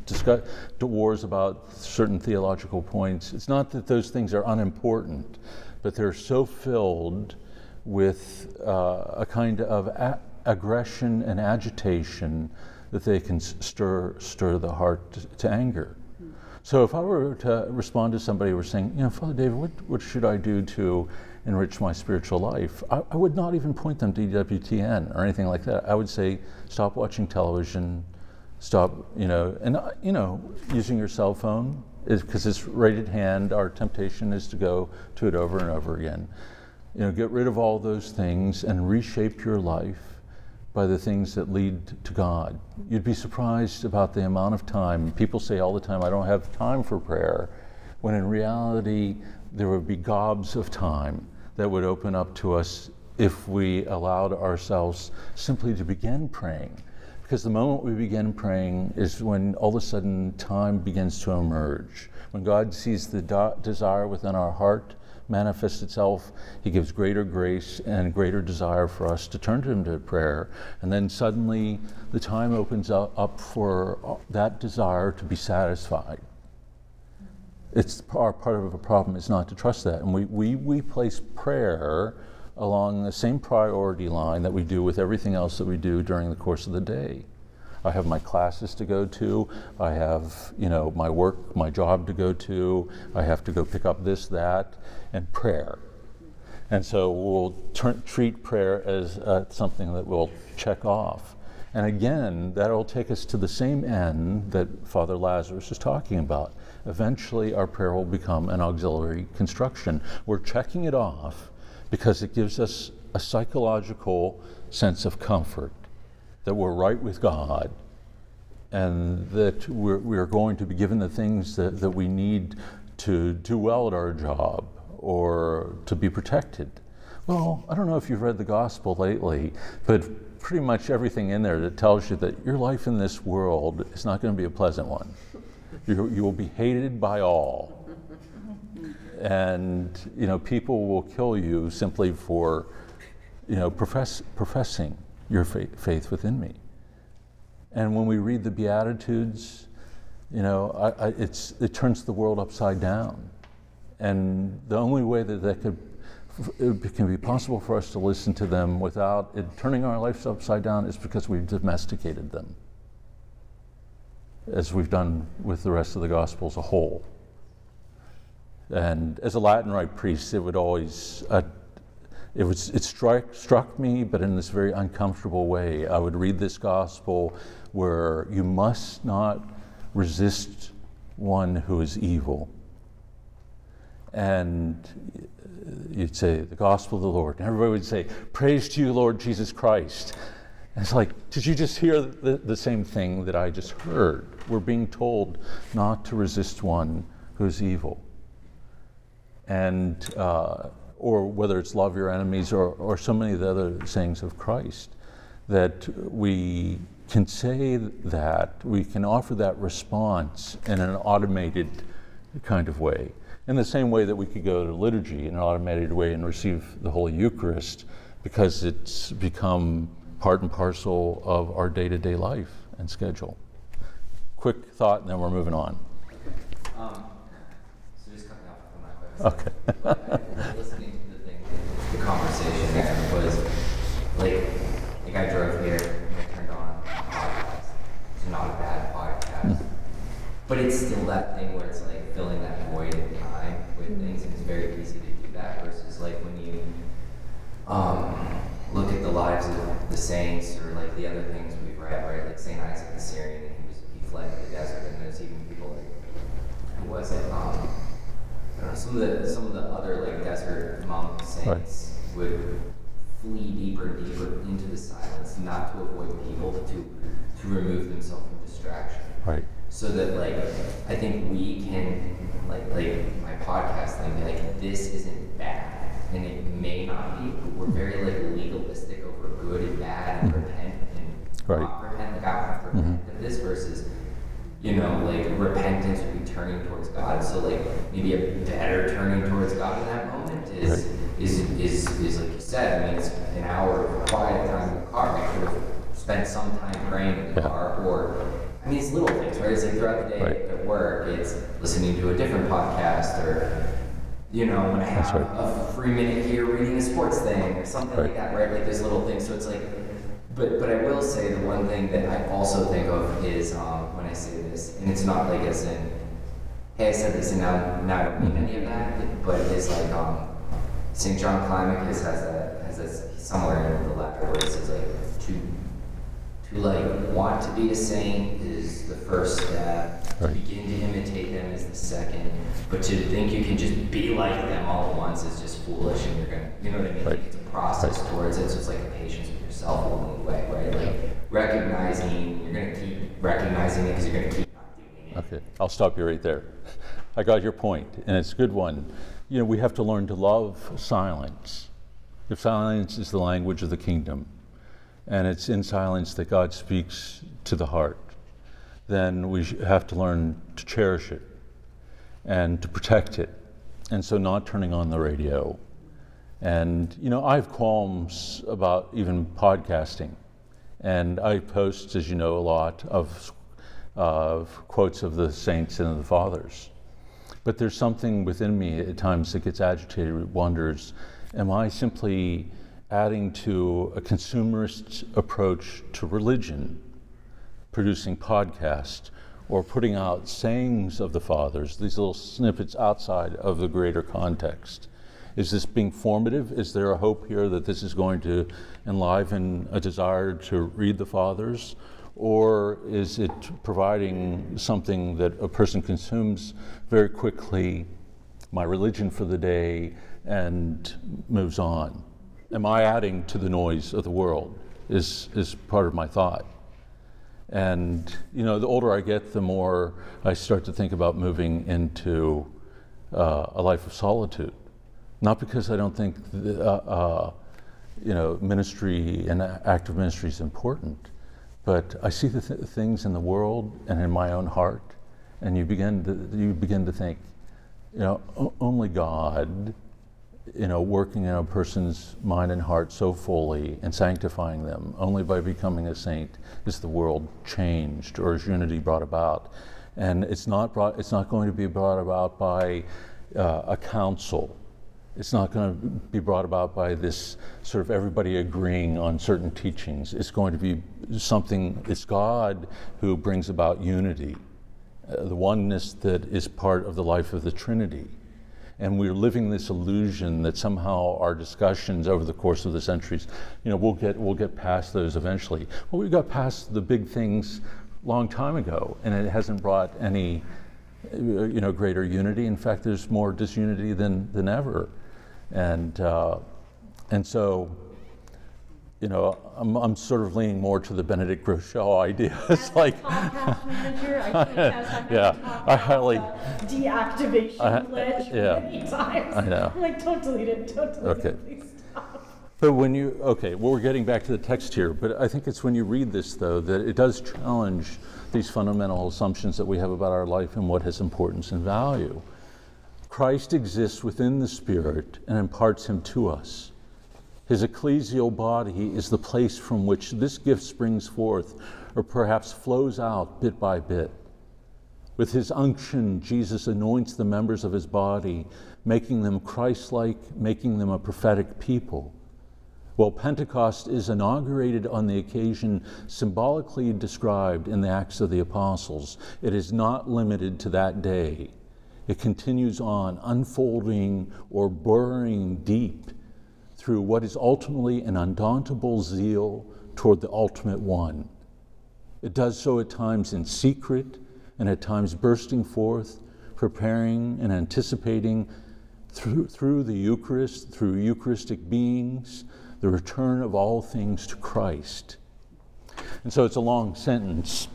discuss, to wars about certain theological points. It's not that those things are unimportant, but they're so filled with uh, a kind of a- aggression and agitation that they can stir, stir the heart to, to anger. So if I were to respond to somebody who was saying, you know, Father David, what, what should I do to enrich my spiritual life? I, I would not even point them to EWTN or anything like that. I would say, stop watching television, stop, you know, and, uh, you know, using your cell phone, because it's right at hand. Our temptation is to go to it over and over again. You know, get rid of all those things and reshape your life by the things that lead to God. You'd be surprised about the amount of time. People say all the time, I don't have time for prayer, when in reality, there would be gobs of time that would open up to us if we allowed ourselves simply to begin praying. Because the moment we begin praying is when all of a sudden time begins to emerge. When God sees the desire within our heart, manifests itself, He gives greater grace and greater desire for us to turn to Him to prayer. And then suddenly the time opens up, for uh, that desire to be satisfied. It's our part of a problem is not to trust that. And we, we, we place prayer along the same priority line that we do with everything else that we do during the course of the day. I have my classes to go to. I have, you know, my work, my job to go to. I have to go pick up this, that, and prayer. And so we'll treat prayer as uh, something that we'll check off. And again, that'll take us to the same end that Father Lazarus is talking about. Eventually, our prayer will become an auxiliary construction. We're checking it off because it gives us a psychological sense of comfort that we're right with God and that we're, we're going to be given the things that, that we need to do well at our job or to be protected. Well, I don't know if you've read the gospel lately, but pretty much everything in there that tells you that your life in this world is not going to be a pleasant one. You, you will be hated by all. And, you know, people will kill you simply for, you know, profess, professing your faith, faith within me. And when we read the Beatitudes, you know, I, I, it's, it turns the world upside down. And the only way that that could, it can be possible for us to listen to them without it turning our lives upside down is because we've domesticated them, as we've done with the rest of the Gospel as a whole. And as a Latin Rite priest, it would always, uh, it, was, it struck, struck me, but in this very uncomfortable way. I would read this gospel where you must not resist one who is evil. And you'd say, the gospel of the Lord. And everybody would say, Praise to you, Lord Jesus Christ. And it's like, did you just hear the, the same thing that I just heard? We're being told not to resist one who's evil. And, uh, or whether it's love your enemies or, or so many of the other sayings of Christ, that we can say that, we can offer that response in an automated kind of way. In the same way that we could go to liturgy in an automated way and receive the Holy Eucharist because it's become part and parcel of our day to day life and schedule. Quick thought, and then we're moving on. Um, so just coming off from my question. Okay. Listening to the thing, the conversation there was like, like I drove here and I turned on a podcast. It's not a bad podcast, but it's still that thing where it's like filling that void in time with things, and it's very easy to do that versus like when you um, look at the lives of the saints or like the other things we've read, right? Like Saint Isaac the Syrian, and he was he fled to the desert, and there's even people like who was it? Um, I don't know, some of the some of the other like desert monk saints would flee deeper and deeper into the silence, not to avoid people, but to to remove themselves from distraction. Right. So that like I think we can like like my podcast thing, like this isn't bad. And it may not be, but we're very like legalistic over good and bad and mm-hmm. repent and Right. not repent. Like I have to repent mm-hmm. of this versus you know, like repentance would be turning towards God. So like maybe a better turning towards God in that moment is Right. is, is is like you said. I mean, it's an hour of quiet time in the car. I could have spent some time praying in the Yeah. car, or I mean, it's little things, right? It's like throughout the day Right. at work, it's listening to a different podcast, or you know, when I have right. a free minute here reading a sports thing or something like that, right? Like there's little things. So it's like, but but I will say the one thing that I also think of is um, when I say this, and it's not like as in, hey, I said this and now now I don't mean any of that, but it's like um, St. John Climacus has a has this somewhere in the ladder where it says like to like want to be a saint is the first step. To begin to imitate them is the second. But to think you can just be like them all at once is just foolish, and you're gonna, you know what I mean? Right. Like it's a process Right. towards it. So it's like a patience with yourself along the way, right? Like recognizing you're gonna keep recognizing it because you're gonna keep not doing it. Okay, I'll stop you right there. I got your point, and it's a good one. You know, we have to learn to love silence. If silence is the language of the kingdom, and it's in silence that God speaks to the heart, then we have to learn to cherish it and to protect it. And so, not turning on the radio. And, you know, I have qualms about even podcasting. And I post, as you know, a lot of, of quotes of the saints and of the fathers. But there's something within me at times that gets agitated, wonders, am I simply adding to a consumerist approach to religion, producing podcasts, or putting out sayings of the fathers, these little snippets outside of the greater context? Is this being formative? Is there a hope here that this is going to enliven a desire to read the fathers? Or is it providing something that a person consumes very quickly, my religion for the day, and moves on? Am I adding to the noise of the world? Is, is part of my thought. And you know, the older I get, the more I start to think about moving into uh, a life of solitude. Not because I don't think the, uh, uh, you know ministry and active ministry is important, but I see the th- things in the world and in my own heart, and you begin to you begin to think, you know, o- only God, you know, working in a person's mind and heart so fully and sanctifying them, only by becoming a saint is the world changed or is unity brought about, and it's not brought. It's not going to be brought about by uh, a council. It's not going to be brought about by this sort of everybody agreeing on certain teachings. It's going to be something, it's God who brings about unity, uh, the oneness that is part of the life of the Trinity. And we're living this illusion that somehow our discussions over the course of the centuries, you know, we'll get, we'll get past those eventually. Well, we got past the big things long time ago, and it hasn't brought any, you know, greater unity. In fact, there's more disunity than, than ever. And, uh, and so, you know, I'm, I'm sort of leaning more to the Benedict Groeschel idea. It's like, manager, I think as I Yeah, I highly- deactivation I- yeah, many times. I know. I'm like, don't delete it, don't delete Okay. it, please stop. But when you, okay, well, we're getting back to the text here, but I think it's when you read this, though, that it does challenge these fundamental assumptions that we have about our life and what has importance and value. Christ exists within the Spirit and imparts him to us. His ecclesial body is the place from which this gift springs forth, or perhaps flows out bit by bit. With his unction, Jesus anoints the members of his body, making them Christ like, making them a prophetic people. Well, Pentecost is inaugurated on the occasion symbolically described in the Acts of the Apostles. It is not limited to that day. It continues on, unfolding or burrowing deep through what is ultimately an undauntable zeal toward the ultimate one. It does so at times in secret and at times bursting forth, preparing and anticipating through, through the Eucharist, through Eucharistic beings, the return of all things to Christ. And so it's a long sentence,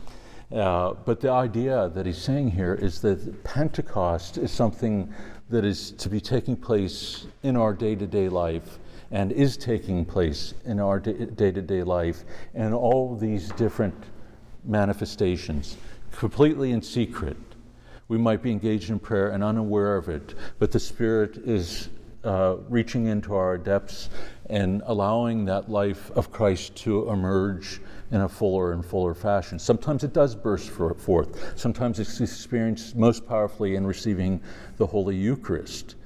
uh, but the idea that he's saying here is that Pentecost is something that is to be taking place in our day to day life and is taking place in our day to day life and all these different manifestations, completely in secret. We might be engaged in prayer and unaware of it, but the Spirit is uh, reaching into our depths and allowing that life of Christ to emerge in a fuller and fuller fashion. Sometimes it does burst for- forth, sometimes it's experienced most powerfully in receiving the Holy Eucharist.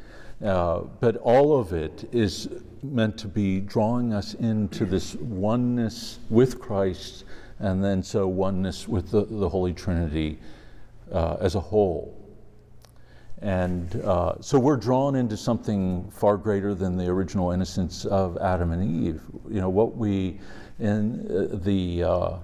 Uh, but all of it is meant to be drawing us into this oneness with Christ and then so oneness with the, the Holy Trinity uh, as a whole. And uh, so we're drawn into something far greater than the original innocence of Adam and Eve. You know, what we, in uh, the uh,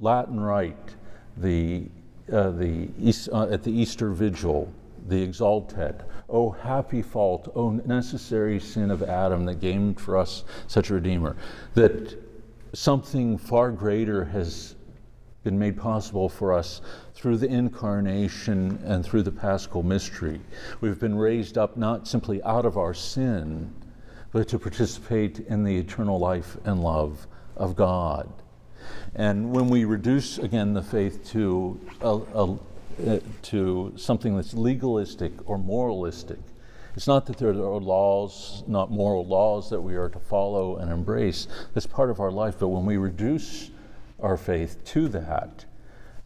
Latin Rite, the, uh, the East, uh, at the Easter Vigil, the Exsultet. O happy fault, O necessary sin of Adam that gained for us such a Redeemer, that something far greater has been made possible for us through the incarnation and through the paschal mystery. We've been raised up not simply out of our sin, but to participate in the eternal life and love of God. And when we reduce again the faith to a, a, uh, to something that's legalistic or moralistic, it's not that there are laws, not moral laws that we are to follow and embrace. That's part of our life. But when we reduce our faith to that,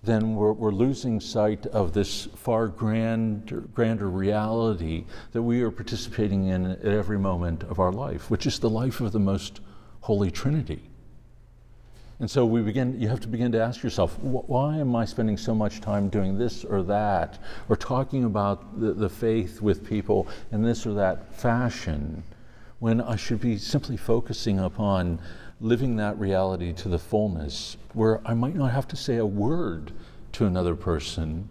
then we're, we're losing sight of this far grander, grander reality that we are participating in at every moment of our life, which is the life of the most holy Trinity. And so we begin, you have to begin to ask yourself, why am I spending so much time doing this or that, or talking about the, the faith with people in this or that fashion, when I should be simply focusing upon living that reality to the fullness, where I might not have to say a word to another person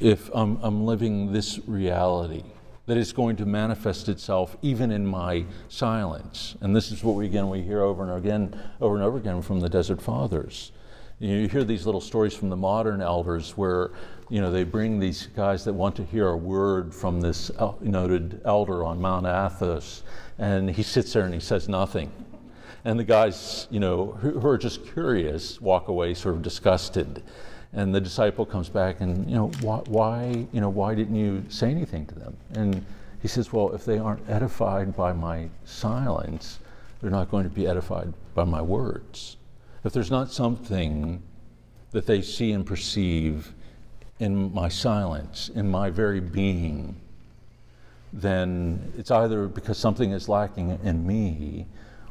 if I'm, I'm living this reality that is going to manifest itself even in my silence. And this is what we again we hear over and again, over and over again from the Desert Fathers. You hear these little stories from the modern elders where you know they bring these guys that want to hear a word from this noted elder on Mount Athos, and he sits there and he says nothing. And the guys, you know, who are just curious, walk away sort of disgusted. And the disciple comes back and, you know, why, why, you know, why didn't you say anything to them? And he says, well, if they aren't edified by my silence, they're not going to be edified by my words. If there's not something that they see and perceive in my silence, in my very being, then it's either because something is lacking in me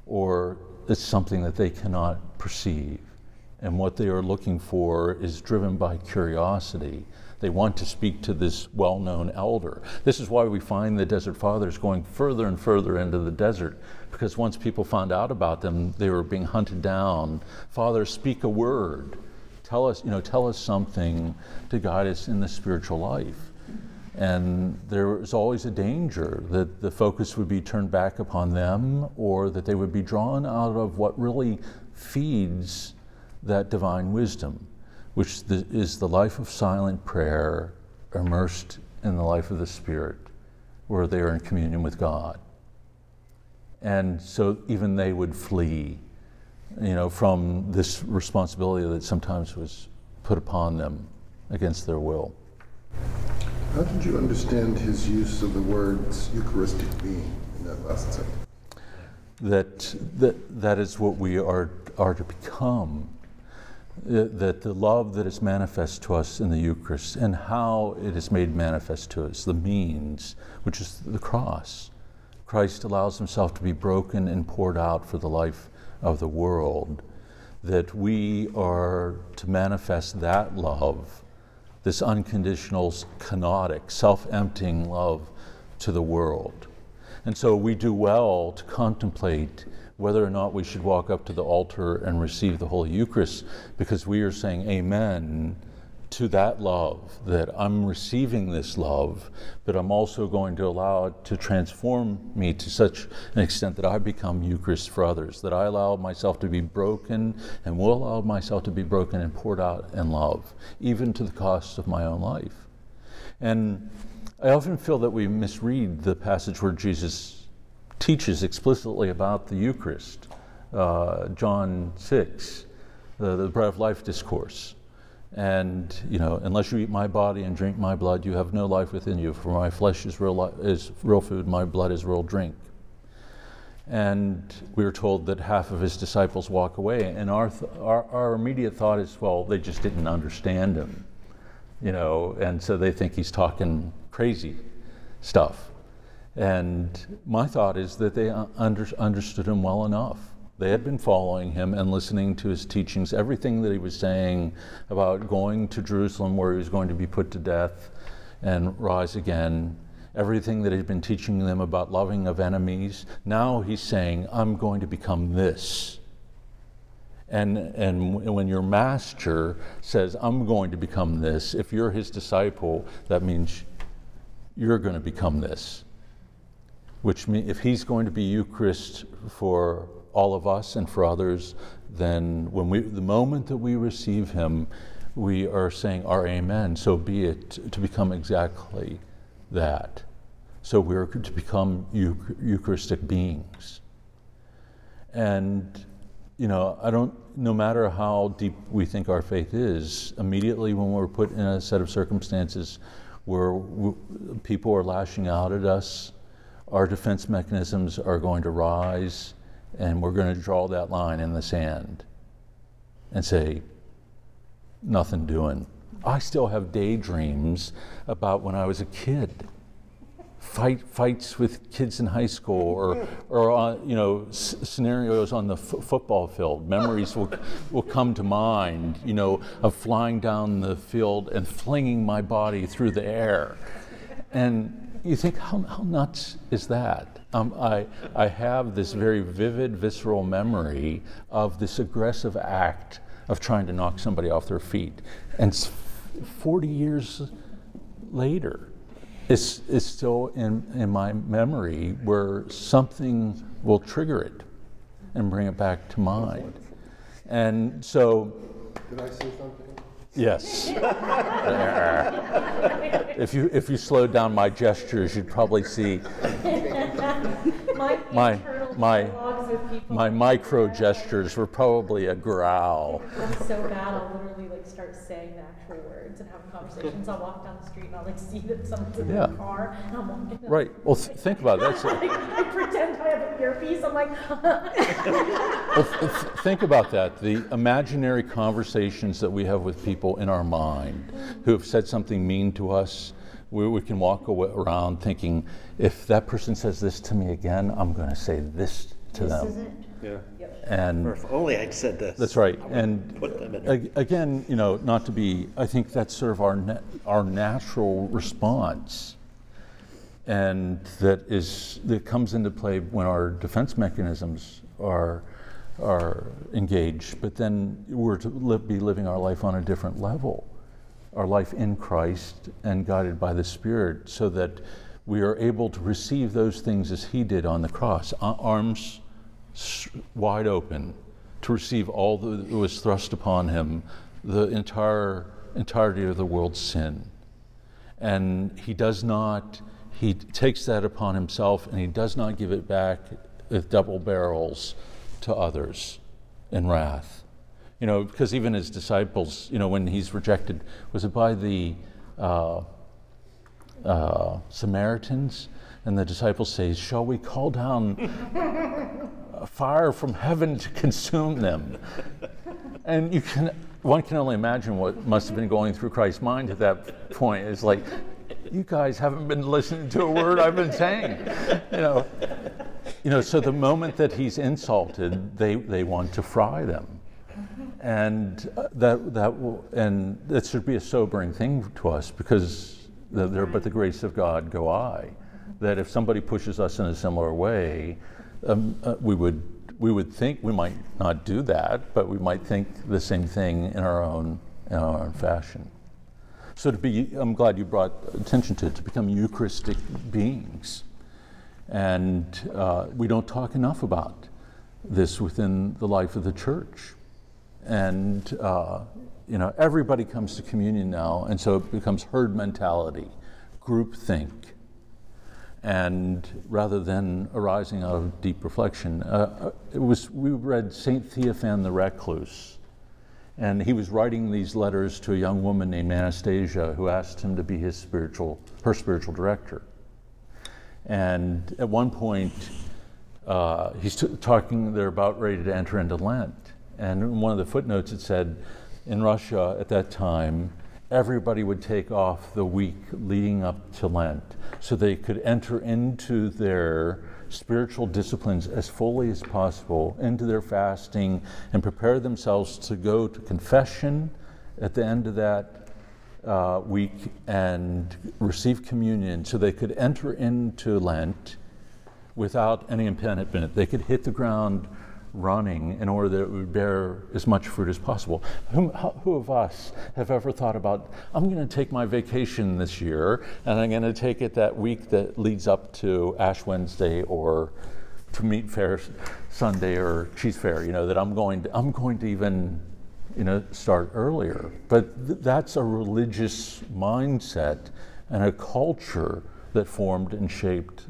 or it's something that they cannot perceive. And what they are looking for is driven by curiosity. They want to speak to this well known elder. This is why we find the Desert Fathers going further and further into the desert, because once people found out about them, they were being hunted down. Father, speak a word. Tell us, you know, tell us something to guide us in the spiritual life. And there was always a danger that the focus would be turned back upon them or that they would be drawn out of what really feeds that divine wisdom, which the, is the life of silent prayer immersed in the life of the Spirit, where they are in communion with God. And so even they would flee, you know, from this responsibility that sometimes was put upon them against their will. How did you understand his use of the words Eucharistic being in that last sentence? That, that, that is what we are, are to become. Uh, That the love that is manifest to us in the Eucharist and how it is made manifest to us, the means, which is the cross. Christ allows himself to be broken and poured out for the life of the world. That we are to manifest that love this unconditional, kenotic, self emptying love to the world. And so we do well to contemplate whether or not we should walk up to the altar and receive the Holy Eucharist because we are saying amen to that love, that I'm receiving this love, but I'm also going to allow it to transform me to such an extent that I become Eucharist for others, that I allow myself to be broken and will allow myself to be broken and poured out in love, even to the cost of my own life. And I often feel that we misread the passage where Jesus teaches explicitly about the Eucharist, uh, John 6, the, the bread of life discourse. And, you know, unless you eat my body and drink my blood, you have no life within you. For my flesh is real, li- is real food, my blood is real drink. And we were told that half of his disciples walk away. And our, th- our, our immediate thought is, well, they just didn't understand him, you know, and so they think he's talking crazy stuff. And my thought is that they under, understood him well enough. They had been following him and listening to his teachings, everything that he was saying about going to Jerusalem where he was going to be put to death and rise again, everything that he'd been teaching them about loving of enemies. Now he's saying, I'm going to become this. And, and when your master says, I'm going to become this, if you're his disciple, that means you're going to become this. Which means if he's going to be Eucharist for all of us and for others, then when we, the moment that we receive him, we are saying our amen. So be it to become exactly that. So we're to become Eucharistic beings. And, you know, I don't, no matter how deep we think our faith is, immediately when we're put in a set of circumstances where w- people are lashing out at us, our defense mechanisms are going to rise, and we're going to draw that line in the sand and say, nothing doing. I still have daydreams about when I was a kid. Fight, fights with kids in high school, or, or on, you know, s- scenarios on the f- football field. Memories will, will come to mind, you know, of flying down the field and flinging my body through the air. And you think, how, how nuts is that? Um, I, I have this very vivid, visceral memory of this aggressive act of trying to knock somebody off their feet. And 40 years later, it's, it's still in, in my memory where something will trigger it and bring it back to mind. And so, Did I say something? Yes. if, you, if you slowed down my gestures, you'd probably see My My- my- dialogues with people. my micro gestures were probably a growl. I'm so bad, I'll literally like start saying the actual words and have conversations. I'll walk down the street and I'll like see that someone's in Yeah. the car and I'm walking. down- Right. Well, th- think about it. That's Like, I pretend I have an earpiece. I'm like, Well, th- think about that. The imaginary conversations that we have with people in our mind who have said something mean to us, we, we can walk awa- around thinking, if that person says this to me again, I'm going to say this to them. Yeah. And Or if only I'd said this. That's right. And Put them in. ag- again, you know, not to be, I think that's sort of our, na- our natural response. And that is, that comes into play when our defense mechanisms are, are engaged. But then we're to li- be living our life on a different level our life in Christ and guided by the Spirit so that we are able to receive those things as He did on the cross, arms wide open, to receive all that was thrust upon Him, the entire entirety of the world's sin. And He does not, He takes that upon Himself and He does not give it back with double barrels to others in wrath. You know, because even his disciples, you know, when he's rejected, was it by the uh, uh, Samaritans? And the disciples say, Shall we call down fire from heaven to consume them? And you can, one can only imagine what must have been going through Christ's mind at that point. It's like, you guys haven't been listening to a word I've been saying. You know, you know, so the moment that he's insulted, they, they want to fry them. And uh, that, that and that should be a sobering thing to us because the, there, but the grace of God go I. That if somebody pushes us in a similar way, um, uh, we would we would think we might not do that, but we might think the same thing in our own in our own fashion. So to be, I'm glad you brought attention to it, to become Eucharistic beings. And uh, we don't talk enough about this within the life of the church. And, uh, you know, everybody comes to communion now, and so it becomes herd mentality, group think. And rather than arising out of deep reflection, uh, uh it was, we read St. Theophan the Recluse, and he was writing these letters to a young woman named Anastasia who asked him to be his spiritual, her spiritual director. And at one point, uh, he's t- talking, they're about ready to enter into Lent. And in one of the footnotes, it said in Russia at that time, everybody would take off the week leading up to Lent so they could enter into their spiritual disciplines as fully as possible, into their fasting, and prepare themselves to go to confession at the end of that uh, week and receive communion so they could enter into Lent without any impediment. They could hit the ground running in order that it would bear as much fruit as possible. Who, who of us have ever thought about, I'm going to take my vacation this year and I'm going to take it that week that leads up to Ash Wednesday or to Meatfare Sunday or Cheesefare, you know, that I'm going to, I'm going to even you know, start earlier. But th- that's a religious mindset and a culture that formed and shaped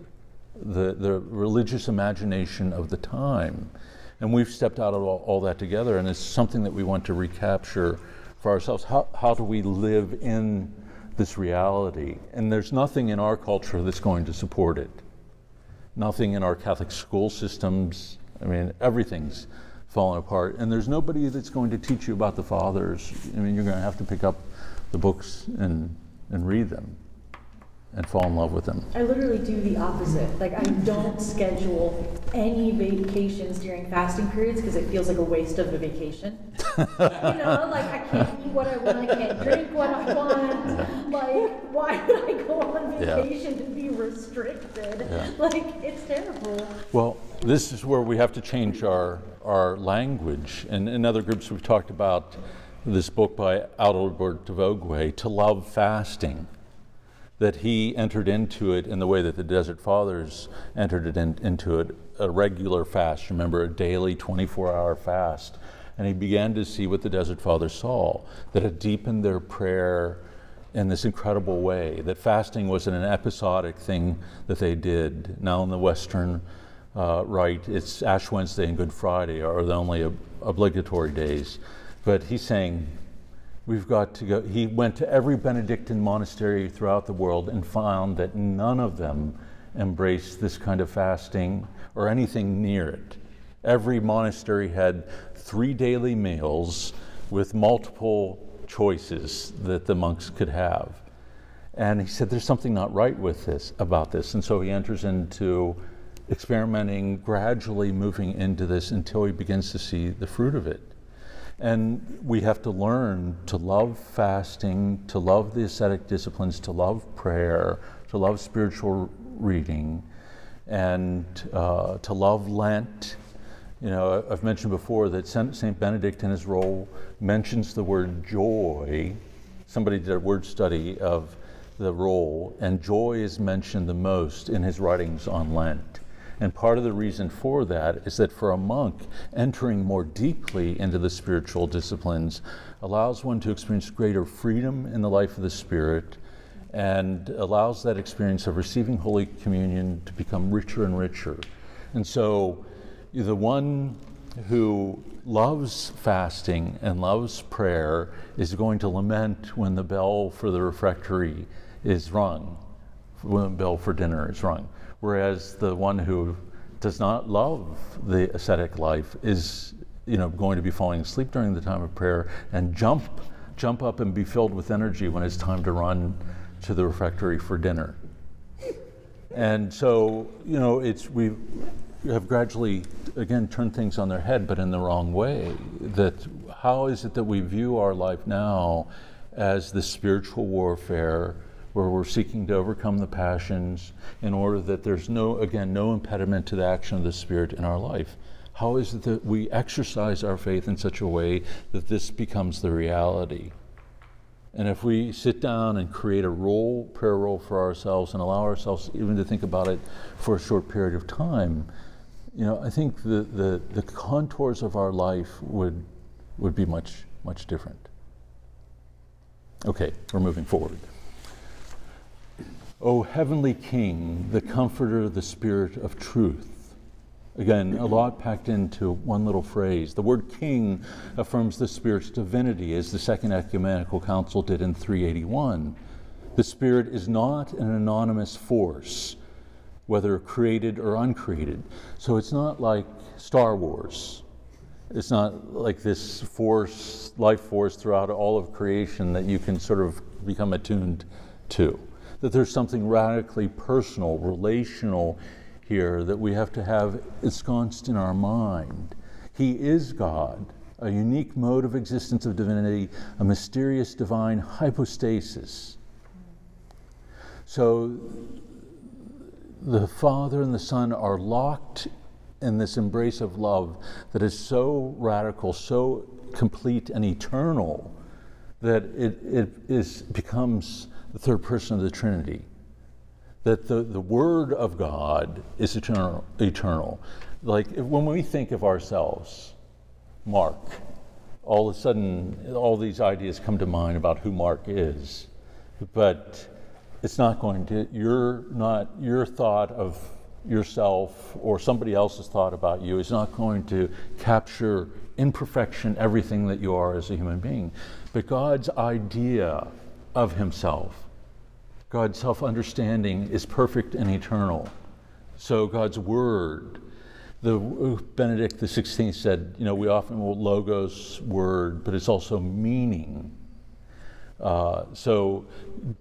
the, the religious imagination of the time. And we've stepped out of all, all, that together, and it's something that we want to recapture for ourselves. How, how do we live in this reality? And there's nothing in our culture that's going to support it. Nothing in our Catholic school systems. I mean, everything's fallen apart. And there's nobody that's going to teach you about the fathers. I mean, you're going to have to pick up the books and, and read them and fall in love with them. I literally do the opposite. Like I don't schedule any vacations during fasting periods because it feels like a waste of a vacation. you know, like I can't eat what I want, I can't drink what I want. Like, why would I go on vacation yeah. and be restricted? Yeah. Like, it's terrible. Well, this is where we have to change our our language. And in other groups, we've talked about this book by Adalbert de Vogüé, To Love Fasting that he entered into it in the way that the Desert Fathers entered it in, into it a regular fast, remember, a daily 24 hour fast. And he began to see what the Desert Fathers saw that it deepened their prayer in this incredible way, that fasting wasn't an episodic thing that they did. Now, in the Western uh, it's Ash Wednesday and Good Friday are the only ob- obligatory days. But he's saying, We've got to go. He went to every Benedictine monastery throughout the world and found that none of them embraced this kind of fasting or anything near it. Every monastery had three daily meals with multiple choices that the monks could have. And he said, There's something not right with this, about this. And so he enters into experimenting, gradually moving into this until he begins to see the fruit of it. And we have to learn to love fasting, to love the ascetic disciplines, to love prayer, to love spiritual reading, and uh, to love Lent. You know, I've mentioned before that St. Benedict in his rule mentions the word joy somebody did a word study of the rule, and joy is mentioned the most in his writings on Lent. And part of the reason for that is that for a monk, entering more deeply into the spiritual disciplines allows one to experience greater freedom in the life of the Spirit and allows that experience of receiving Holy Communion to become richer and richer. And so, the one who loves fasting and loves prayer is going to lament when the bell for the refectory is rung, when the bell for dinner is rung. Whereas the one who does not love the ascetic life is you know, going to be falling asleep during the time of prayer and jump, jump up and be filled with energy when it's time to run to the refectory for dinner. And so, you know, it's we have gradually again turned things on their head, but in the wrong way. That how is it that we view our life now as the spiritual warfare where we're seeking to overcome the passions in order that there's no again no impediment to the action of the spirit in our life how is it that we exercise our faith in such a way that this becomes the reality? And if we sit down and create a rule, prayer rule for ourselves and allow ourselves even to think about it for a short period of time, you know, I think the, the, the contours of our life would, would be much, much different. Okay, we're moving forward. O heavenly King, the comforter, the spirit of truth, Again, a lot packed into one little phrase. The word king affirms the Spirit's divinity, as the Second Ecumenical Council did in 381. The Spirit is not an anonymous force, whether created or uncreated. So it's not like Star Wars. It's not like this force, life force throughout all of creation that you can sort of become attuned to. That there's something radically personal, relational, here that we have to have ensconced in our mind. He is God, a unique mode of existence of divinity, a mysterious divine hypostasis. So the Father and the Son are locked in this embrace of love that is so radical, so complete and eternal that it, it is, becomes the third person of the Trinity that the, the Word of God is eternal. eternal. Like when we think of ourselves, Mark, all of a sudden all these ideas come to mind about who Mark is. But it's not going to, you're not, your thought of yourself or somebody else's thought about you is not going to capture in perfection everything that you are as a human being. But God's idea of Himself God's self understanding is perfect and eternal. So God's word, the Benedict Sixteenth said, you know, we often will logos word, but it's also meaning. Uh, so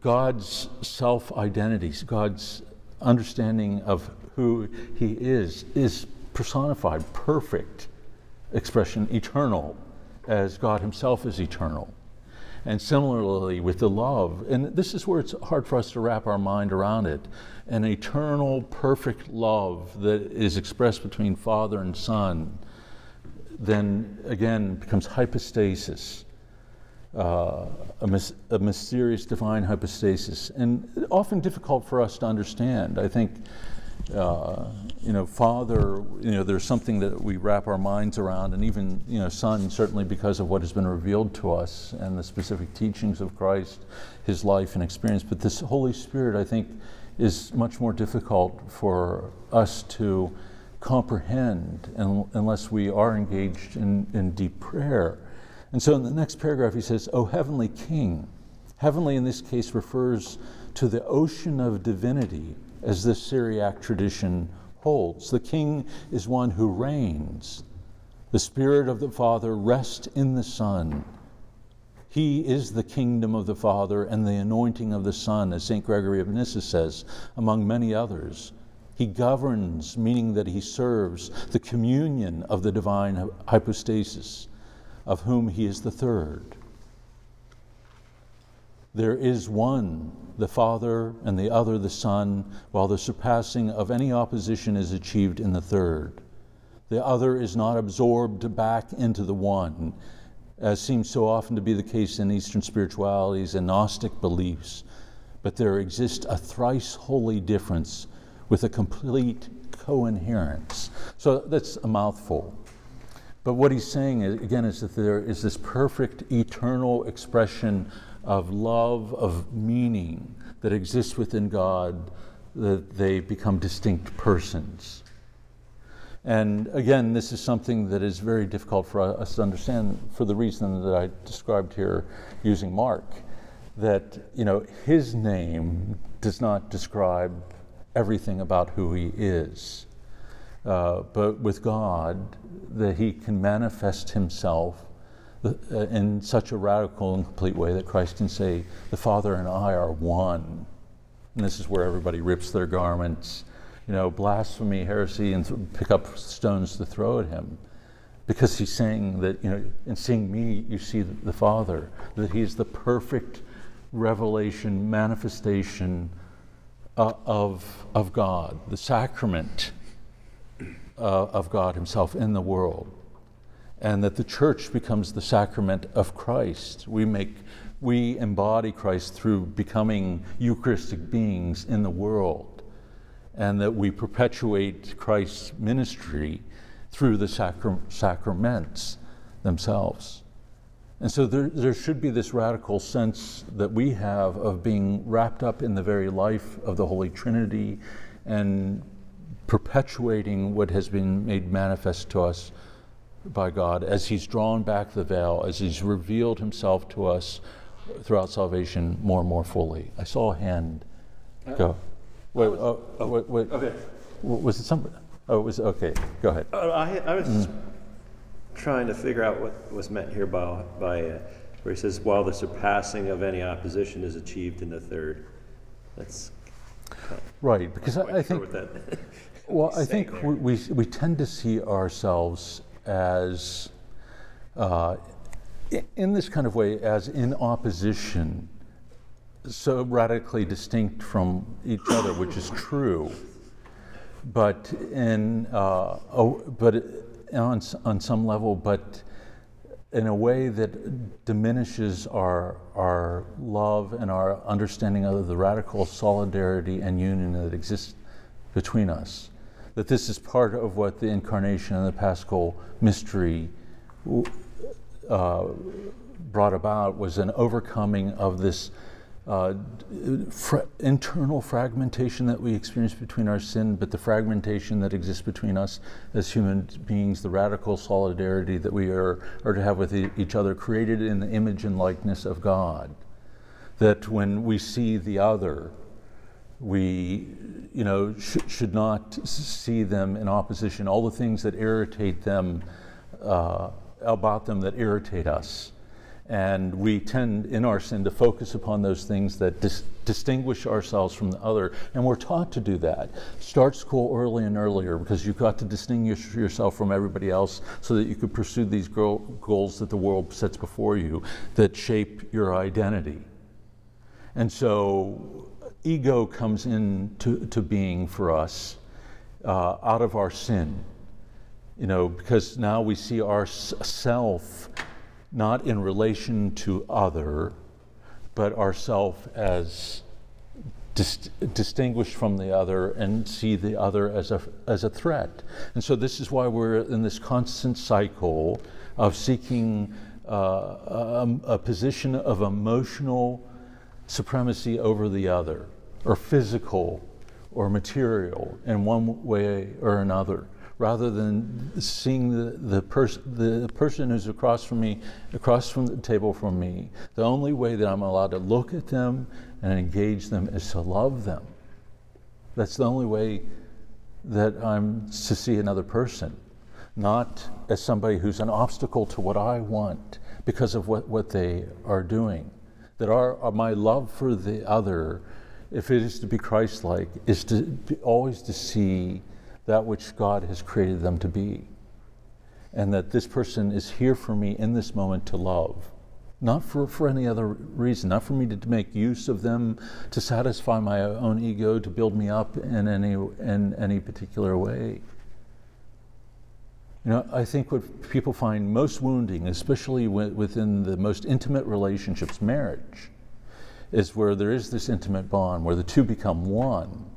God's self identity, God's understanding of who He is, is personified, perfect expression, eternal, as God Himself is eternal. And similarly with the love, and this is where it's hard for us to wrap our mind around it an eternal, perfect love that is expressed between Father and Son, then again becomes hypostasis. Uh, a, mis- a, mysterious divine hypostasis, and often difficult for us to understand. I think uh, you know, Father, you know, there's something that we wrap our minds around, and even, you know, Son, certainly because of what has been revealed to us and the specific teachings of Christ, His life and experience. But this Holy Spirit, I think, is much more difficult for us to comprehend unless we are engaged in, in deep prayer. And so in the next paragraph, he says, O heavenly King. Heavenly in this case refers to the ocean of divinity as the Syriac tradition holds. The king is one who reigns. The Spirit of the Father rests in the Son. He is the kingdom of the Father and the anointing of the Son, as St. Gregory of Nyssa says, among many others. He governs, meaning that he serves the communion of the divine hypostasis, of whom he is the third. There is one, the Father, and the other, the Son, while the surpassing of any opposition is achieved in the third. The other is not absorbed back into the one, as seems so often to be the case in Eastern spiritualities and Gnostic beliefs, but there exists a thrice holy difference with a complete coherence. So that's a mouthful. But what he's saying is, again is that there is this perfect eternal expression of love, of meaning that exists within God, that they become distinct persons. And again, this is something that is very difficult for us to understand for the reason that I described here using Mark. That, you know, his name does not describe everything about who he is. Uh, but with God, that he can manifest himself uh, in such a radical and complete way that Christ can say, The Father and I are one. And this is where everybody rips their garments you know, blasphemy, heresy, and pick up stones to throw at him. Because he's saying that, you know, in seeing me, you see the Father, that he's the perfect revelation, manifestation uh, of, of God, the sacrament uh, of God Himself in the world. And that the church becomes the sacrament of Christ. We make we embody Christ through becoming Eucharistic beings in the world and that we perpetuate Christ's ministry through the sacra- sacraments themselves. And so there, there should be this radical sense that we have of being wrapped up in the very life of the Holy Trinity and perpetuating what has been made manifest to us by God as He's drawn back the veil, as He's revealed Himself to us throughout salvation more and more fully. I saw a hand go. Wait, oh, oh, wait, wait. Okay. Was it somebody? Oh, it was, okay, go ahead. Uh, I, I was trying to figure out what was meant here by, by uh, where he says, while the surpassing of any opposition is achieved in the third. That's Right, because I, I think, well, I think we, we, we tend to see ourselves as, uh, in this kind of way, as in opposition, so radically distinct from each other, which is true. But in, uh, oh, but on, on some level, but in a way that diminishes our, our love and our understanding of the radical solidarity and union that exists between us. That this is part of what the incarnation and the paschal mystery uh, brought about was an overcoming of this uh, fra- internal fragmentation that we experience between our sin, but the fragmentation that exists between us as human beings, the radical solidarity that we are, are to have with e- each other, created in the image and likeness of God. That when we see the other, we you know sh- should not see them in opposition. All the things that irritate them uh, about them that irritate us. And we tend in our sin to focus upon those things that dis- distinguish ourselves from the other. And we're taught to do that. Start school early and earlier because you've got to distinguish yourself from everybody else so that you can pursue these goals that the world sets before you that shape your identity. And so ego comes into to being for us uh, out of our sin. You know, because now we see ourself not in relation to other, but ourself as dis- distinguished from the other and see the other as a, as a threat. And so this is why we're in this constant cycle of seeking uh, a, a position of emotional supremacy over the other, or physical or material in one way or another, rather than seeing the, the, pers- the person who's across from me, across from the table from me. The only way that I'm allowed to look at them and engage them is to love them. That's the only way that I'm to see another person, not as somebody who's an obstacle to what I want because of what, what they are doing. That our, my love for the other, if it is to be Christ like, is to be, always to see that which God has created them to be. And that this person is here for me in this moment to love. Not for, for any other reason, not for me to, to make use of them to satisfy my own ego, to build me up in any, in any particular way. You know, I think what people find most wounding, especially within the most intimate relationships, marriage, is where there is this intimate bond where the two become one.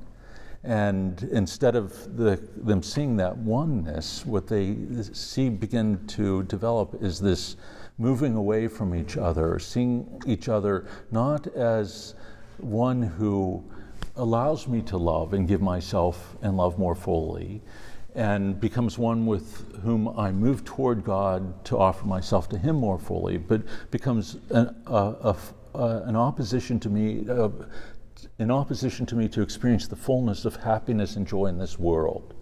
And instead of the, them seeing that oneness, what they see begin to develop is this moving away from each other, seeing each other not as one who allows me to love and give myself and love more fully, and becomes one with whom I move toward God to offer myself to Him more fully, but becomes an, a, a, an opposition to me, uh, in opposition to me to experience the fullness of happiness and joy in this world.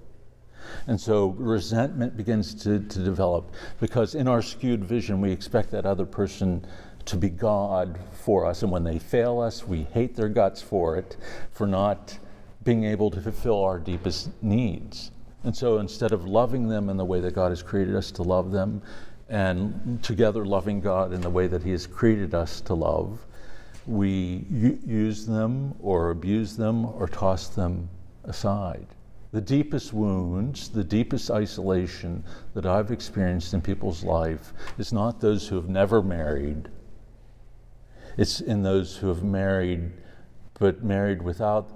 And so resentment begins to, to develop because in our skewed vision, we expect that other person to be God for us. And when they fail us, we hate their guts for it, for not being able to fulfill our deepest needs. And so instead of loving them in the way that God has created us to love them, and together loving God in the way that He has created us to love, we use them or abuse them or toss them aside. The deepest wounds, the deepest isolation that I've experienced in people's life is not those who have never married. It's in those who have married, but married without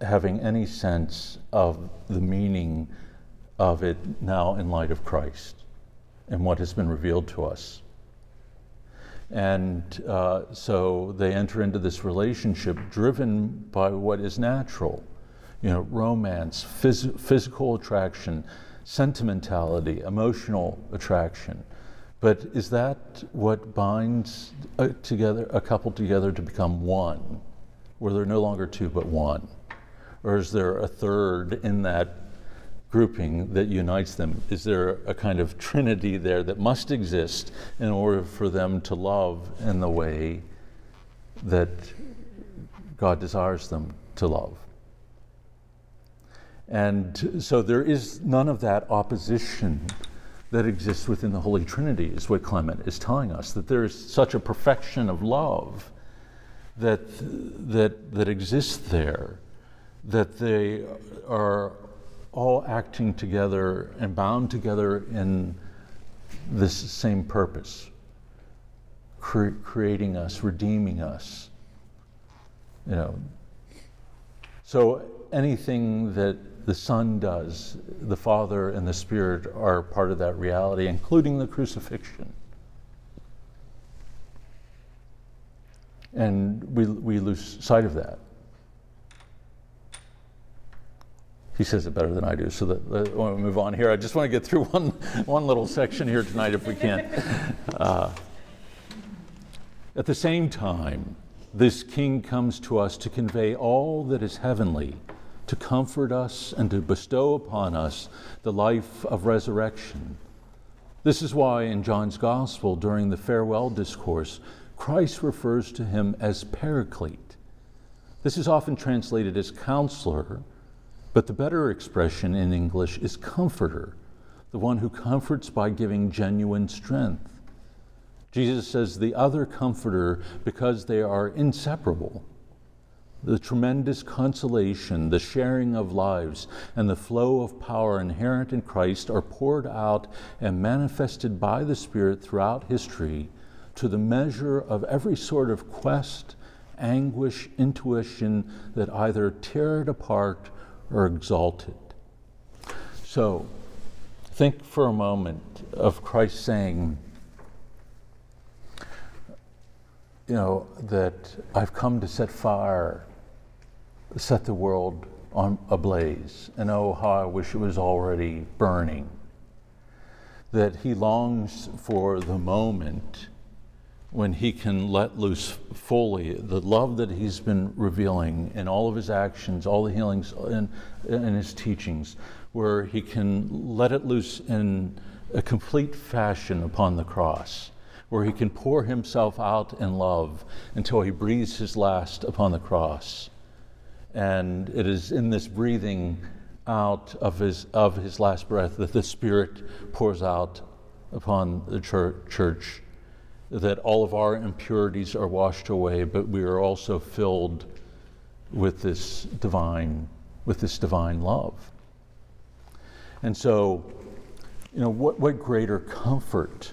having any sense of the meaning of it now in light of Christ and what has been revealed to us. And uh, so they enter into this relationship driven by what is natural you know, romance, phys- physical attraction, sentimentality, emotional attraction. But is that what binds a, together a couple together to become one, where they're no longer two but one? Or is there a third in that grouping that unites them? Is there a kind of trinity there that must exist in order for them to love in the way that God desires them to love? And so there is none of that opposition that exists within the Holy Trinity, is what Clément is telling us, that there is such a perfection of love that, that, that exists there, that they are all acting together and bound together in this same purpose cre- creating us, redeeming us. You know. So anything that the Son does, the Father and the Spirit are part of that reality, including the crucifixion. And we, we lose sight of that. He says it better than I do, so that, want to move on here. I just want to get through one, one little section here tonight if we can. Uh, at the same time, this King comes to us to convey all that is heavenly to comfort us and to bestow upon us the life of resurrection. This is why in John's Gospel, during the farewell discourse, Christ refers to him as Paraclete. This is often translated as counselor, but the better expression in English is comforter, the one who comforts by giving genuine strength. Jesus says the other comforter because they are inseparable the tremendous consolation, the sharing of lives, and the flow of power inherent in Christ are poured out and manifested by the Spirit throughout history to the measure of every sort of quest, anguish, intuition that either tear it apart or exalt it. So, think for a moment of Christ saying, you know, that I've come to set fire set the world on ablaze. And oh, how I wish it was already burning. That he longs for the moment when he can let loose fully the love that he's been revealing in all of his actions, all the healings, and in his teachings, where he can let it loose in a complete fashion upon the cross, where he can pour himself out in love until he breathes his last upon the cross. And it is in this breathing out of his, of his last breath that the Spirit pours out upon the church, that all of our impurities are washed away, but we are also filled with this divine, with this divine love. And so, you know, what, what greater comfort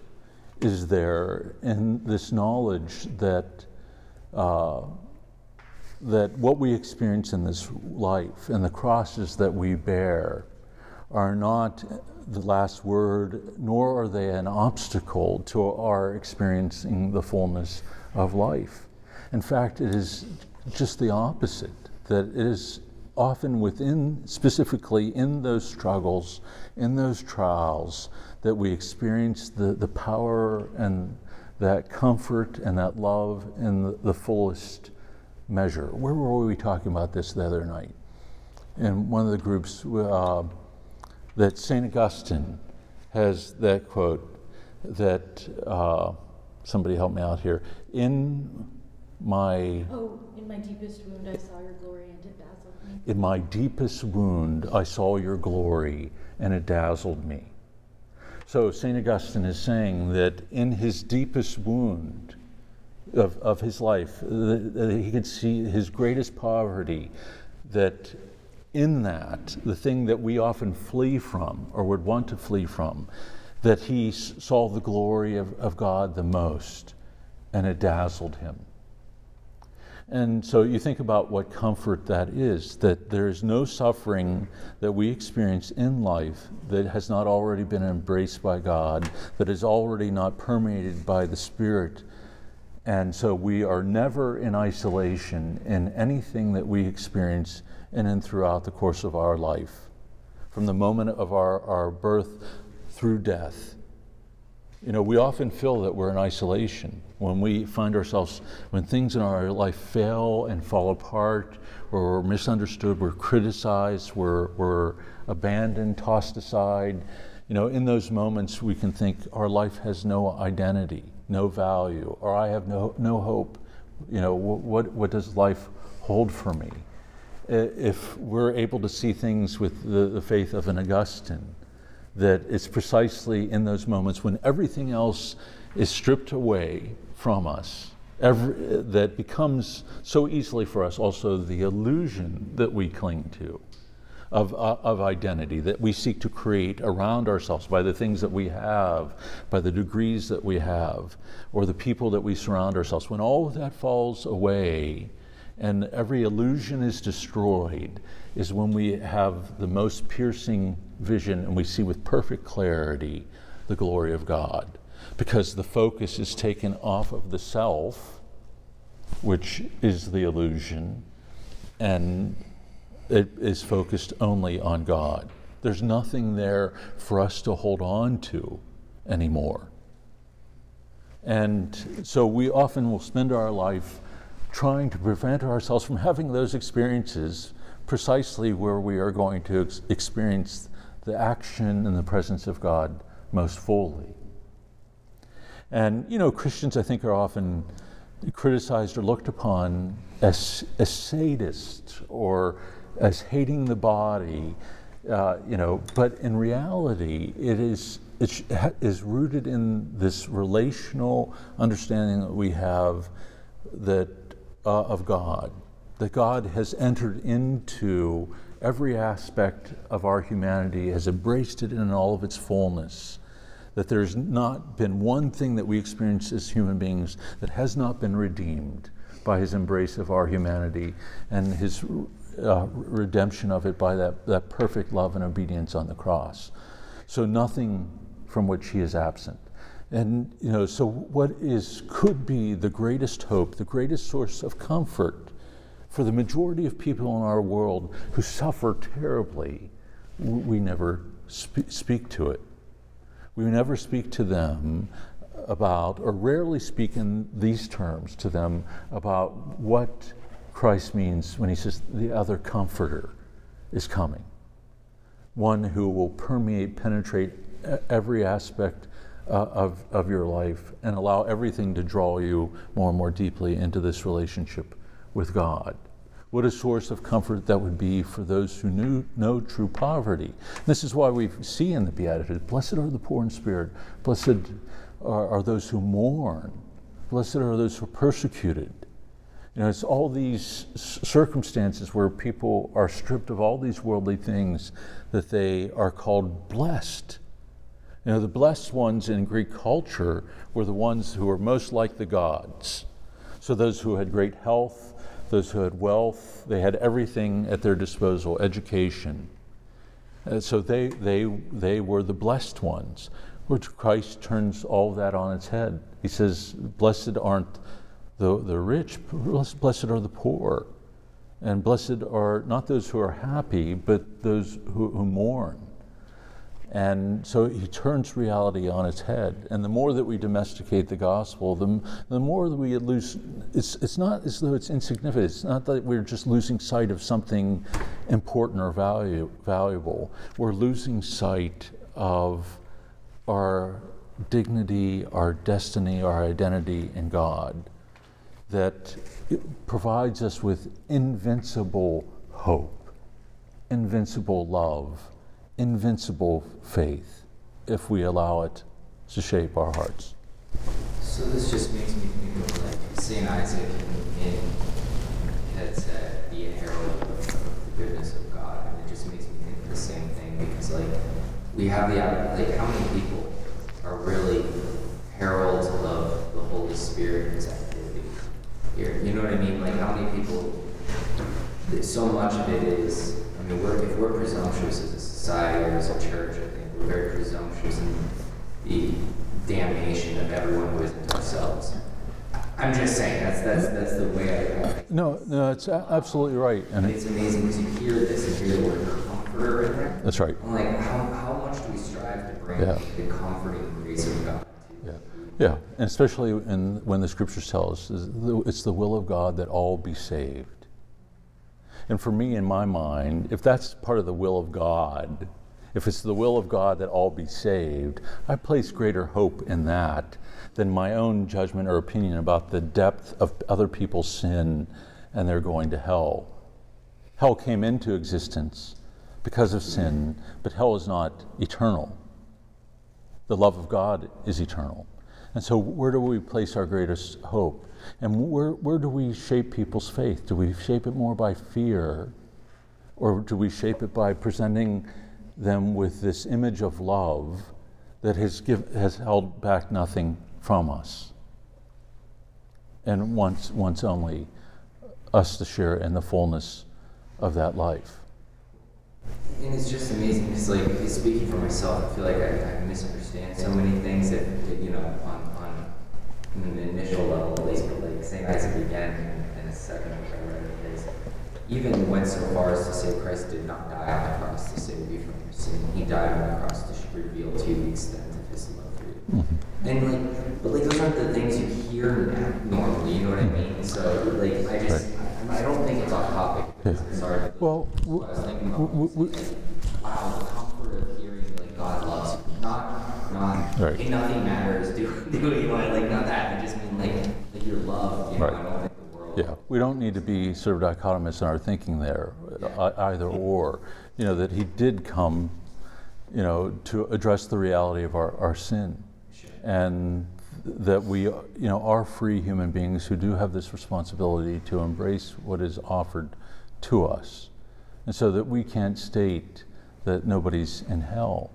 is there in this knowledge that, uh, that what we experience in this life and the crosses that we bear are not the last word, nor are they an obstacle to our experiencing the fullness of life. In fact, it is just the opposite, that it is often within, specifically in those struggles, in those trials, that we experience the, the power and that comfort and that love in the, the fullest measure. Where were we talking about this the other night? In one of the groups, uh, that St. Augustine has that quote that uh, somebody help me out here. In my Oh, in my deepest wound I saw your glory and it dazzled me. in my deepest wound I saw your glory and it dazzled me. So St. Augustine is saying that in his deepest wound of, of his life, he could see his greatest poverty, that in that, the thing that we often flee from or would want to flee from, that he saw the glory of, of God the most and it dazzled him. And so you think about what comfort that is that there is no suffering that we experience in life that has not already been embraced by God, that is already not permeated by the Spirit. And so we are never in isolation in anything that we experience in then throughout the course of our life, from the moment of our, our birth through death. You know, we often feel that we're in isolation when we find ourselves, when things in our life fail and fall apart, or we're misunderstood, we're criticized, we're, we're abandoned, tossed aside. You know, in those moments, we can think our life has no identity, no value, or I have no, no hope. You know, what, what, what does life hold for me? If we're able to see things with the, the faith of an Augustine, that it's precisely in those moments when everything else is stripped away from us every, that becomes so easily for us also the illusion that we cling to of, uh, of identity that we seek to create around ourselves by the things that we have, by the degrees that we have, or the people that we surround ourselves. When all of that falls away and every illusion is destroyed, is when we have the most piercing vision and we see with perfect clarity the glory of God. Because the focus is taken off of the self, which is the illusion, and it is focused only on God. There's nothing there for us to hold on to anymore. And so we often will spend our life trying to prevent ourselves from having those experiences precisely where we are going to ex- experience the action and the presence of God most fully. And, you know, Christians, I think, are often criticized or looked upon as, as sadists or as hating the body, uh, you know, but in reality, it is, it is rooted in this relational understanding that we have that, uh, of God, that God has entered into every aspect of our humanity, has embraced it in all of its fullness that there's not been one thing that we experience as human beings that has not been redeemed by his embrace of our humanity and his uh, redemption of it by that, that perfect love and obedience on the cross. So nothing from which he is absent. And you know, so what is could be the greatest hope, the greatest source of comfort for the majority of people in our world who suffer terribly, we never spe- speak to it. We never speak to them about, or rarely speak in these terms to them about what Christ means when he says the other comforter is coming. One who will permeate, penetrate every aspect uh, of, of your life and allow everything to draw you more and more deeply into this relationship with God. What a source of comfort that would be for those who knew, know true poverty. This is why we see in the Beatitudes Blessed are the poor in spirit, blessed are, are those who mourn, blessed are those who are persecuted. You know, it's all these circumstances where people are stripped of all these worldly things that they are called blessed. You know, the blessed ones in Greek culture were the ones who were most like the gods. So those who had great health, those who had wealth, they had everything at their disposal, education. Uh, so they, they, they were the blessed ones, which Christ turns all that on its head. He says, Blessed aren't the, the rich, blessed are the poor. And blessed are not those who are happy, but those who, who mourn. And so he turns reality on its head. And the more that we domesticate the gospel, the, the more that we lose, it's, it's not as though it's insignificant. It's not that we're just losing sight of something important or value, valuable. We're losing sight of our dignity, our destiny, our identity in God that provides us with invincible hope, invincible love invincible faith if we allow it to shape our hearts. So this just makes me think of like St. Isaac in, said, be a herald of the goodness of God. And it just makes me think of the same thing because like we have the, like how many people are really heralds of the Holy Spirit and His activity here? You know what I mean? Like how many people, so much of it is, I mean, we're, if we're presumptuous as a society or as a church, I think we're very presumptuous in the damnation of everyone who isn't ourselves. I'm just saying that's that's that's the way I. I no, no, it's absolutely right, and it's amazing because you hear this and hear the word comforter in there. That's right. I'm like, how, how much do we strive to bring yeah. the comforting grace of God? Yeah, yeah, and especially in, when the scriptures tell us it's the will of God that all be saved. And for me, in my mind, if that's part of the will of God, if it's the will of God that all be saved, I place greater hope in that than my own judgment or opinion about the depth of other people's sin and their going to hell. Hell came into existence because of sin, but hell is not eternal. The love of God is eternal. And so, where do we place our greatest hope? And where, where do we shape people's faith? Do we shape it more by fear? Or do we shape it by presenting them with this image of love that has, give, has held back nothing from us? And wants, wants only us to share in the fullness of that life. And it's just amazing because, like, speaking for myself, I feel like I, I misunderstand so many things that, that you know, on an initial level, at least, but like St. Isaac again in a second, which I read is even went so far as to say Christ did not die on the cross to save you from your sin. He died on the cross to reveal to you the extent of his love for you. Mm-hmm. And like, but like those aren't the things you hear normally. You know what I mean? So like, I just, right. I, I, don't think it's off topic. Yeah. Sorry. Well, w- I was thinking about w- w- like, wow, the comfort of hearing like God loves you, not not right. hey, nothing matters. Do do what you know like not that. I just mean like like your love. You know, right. I don't think the world. Yeah, we don't need to be sort of dichotomous in our thinking there, yeah. either or. You know that he did come, you know, to address the reality of our, our sin, sure. and that we, you know, are free human beings who do have this responsibility to embrace what is offered to us, and so that we can't state that nobody's in hell.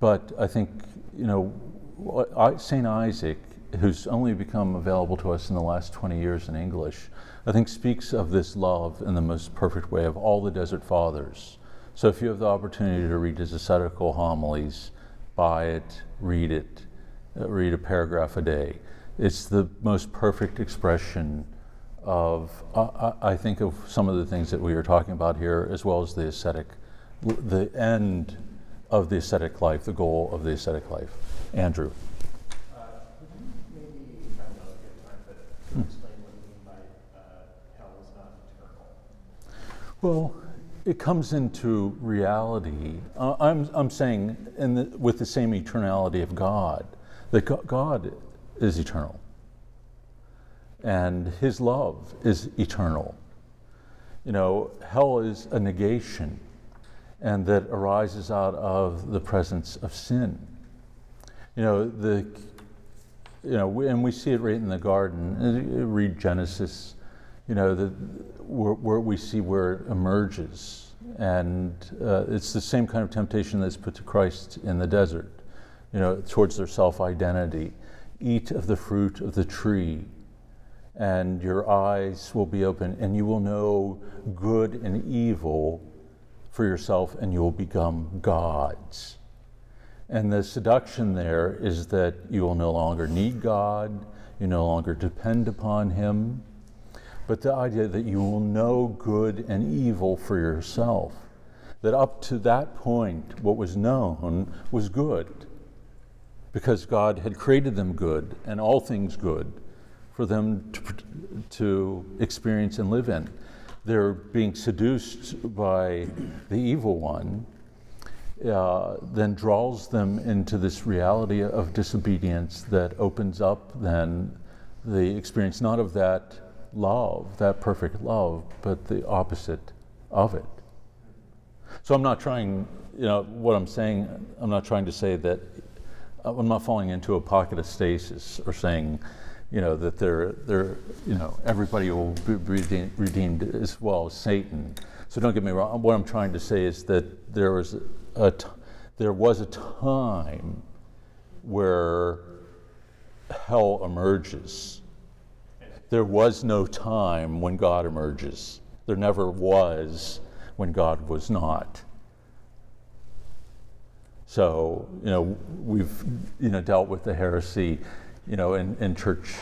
But I think, you know, St. Isaac, who's only become available to us in the last 20 years in English, I think speaks of this love in the most perfect way of all the Desert Fathers. So if you have the opportunity to read his ascetical homilies, buy it, read it, uh, read a paragraph a day. It's the most perfect expression of, uh, I think, of some of the things that we are talking about here, as well as the ascetic, the end of the ascetic life, the goal of the ascetic life. Andrew. Uh, hmm. Well, it comes into reality. Uh, I'm, I'm saying the, with the same eternality of God, that God is eternal. And his love is eternal. You know, hell is a negation and that arises out of the presence of sin. You know, the you know, and we see it right in the garden. Read Genesis, you know, the, where, where we see where it emerges. And uh, it's the same kind of temptation that's put to Christ in the desert. you know, towards their self identity. Eat of the fruit of the tree, and your eyes will be open, and you will know good and evil for yourself, and you will become gods. And the seduction there is that you will no longer need God, you no longer depend upon Him, but the idea that you will know good and evil for yourself. That up to that point, what was known was good, because God had created them good and all things good for them to, to experience and live in. They're being seduced by the evil one uh, then draws them into this reality of disobedience that opens up then the experience not of that love, that perfect love, but the opposite of it. So I'm not trying, you know, what I'm saying, I'm not trying to say that I'm not falling into apokatastasis or saying, you know, that they're, they're you know, everybody will be redeemed, redeemed as well as Satan. So don't get me wrong. What I'm trying to say is that there was a t- there was a time where hell emerges. There was no time when God emerges. There never was when God was not. So, you know, we've, you know, dealt with the heresy, you know, in, in church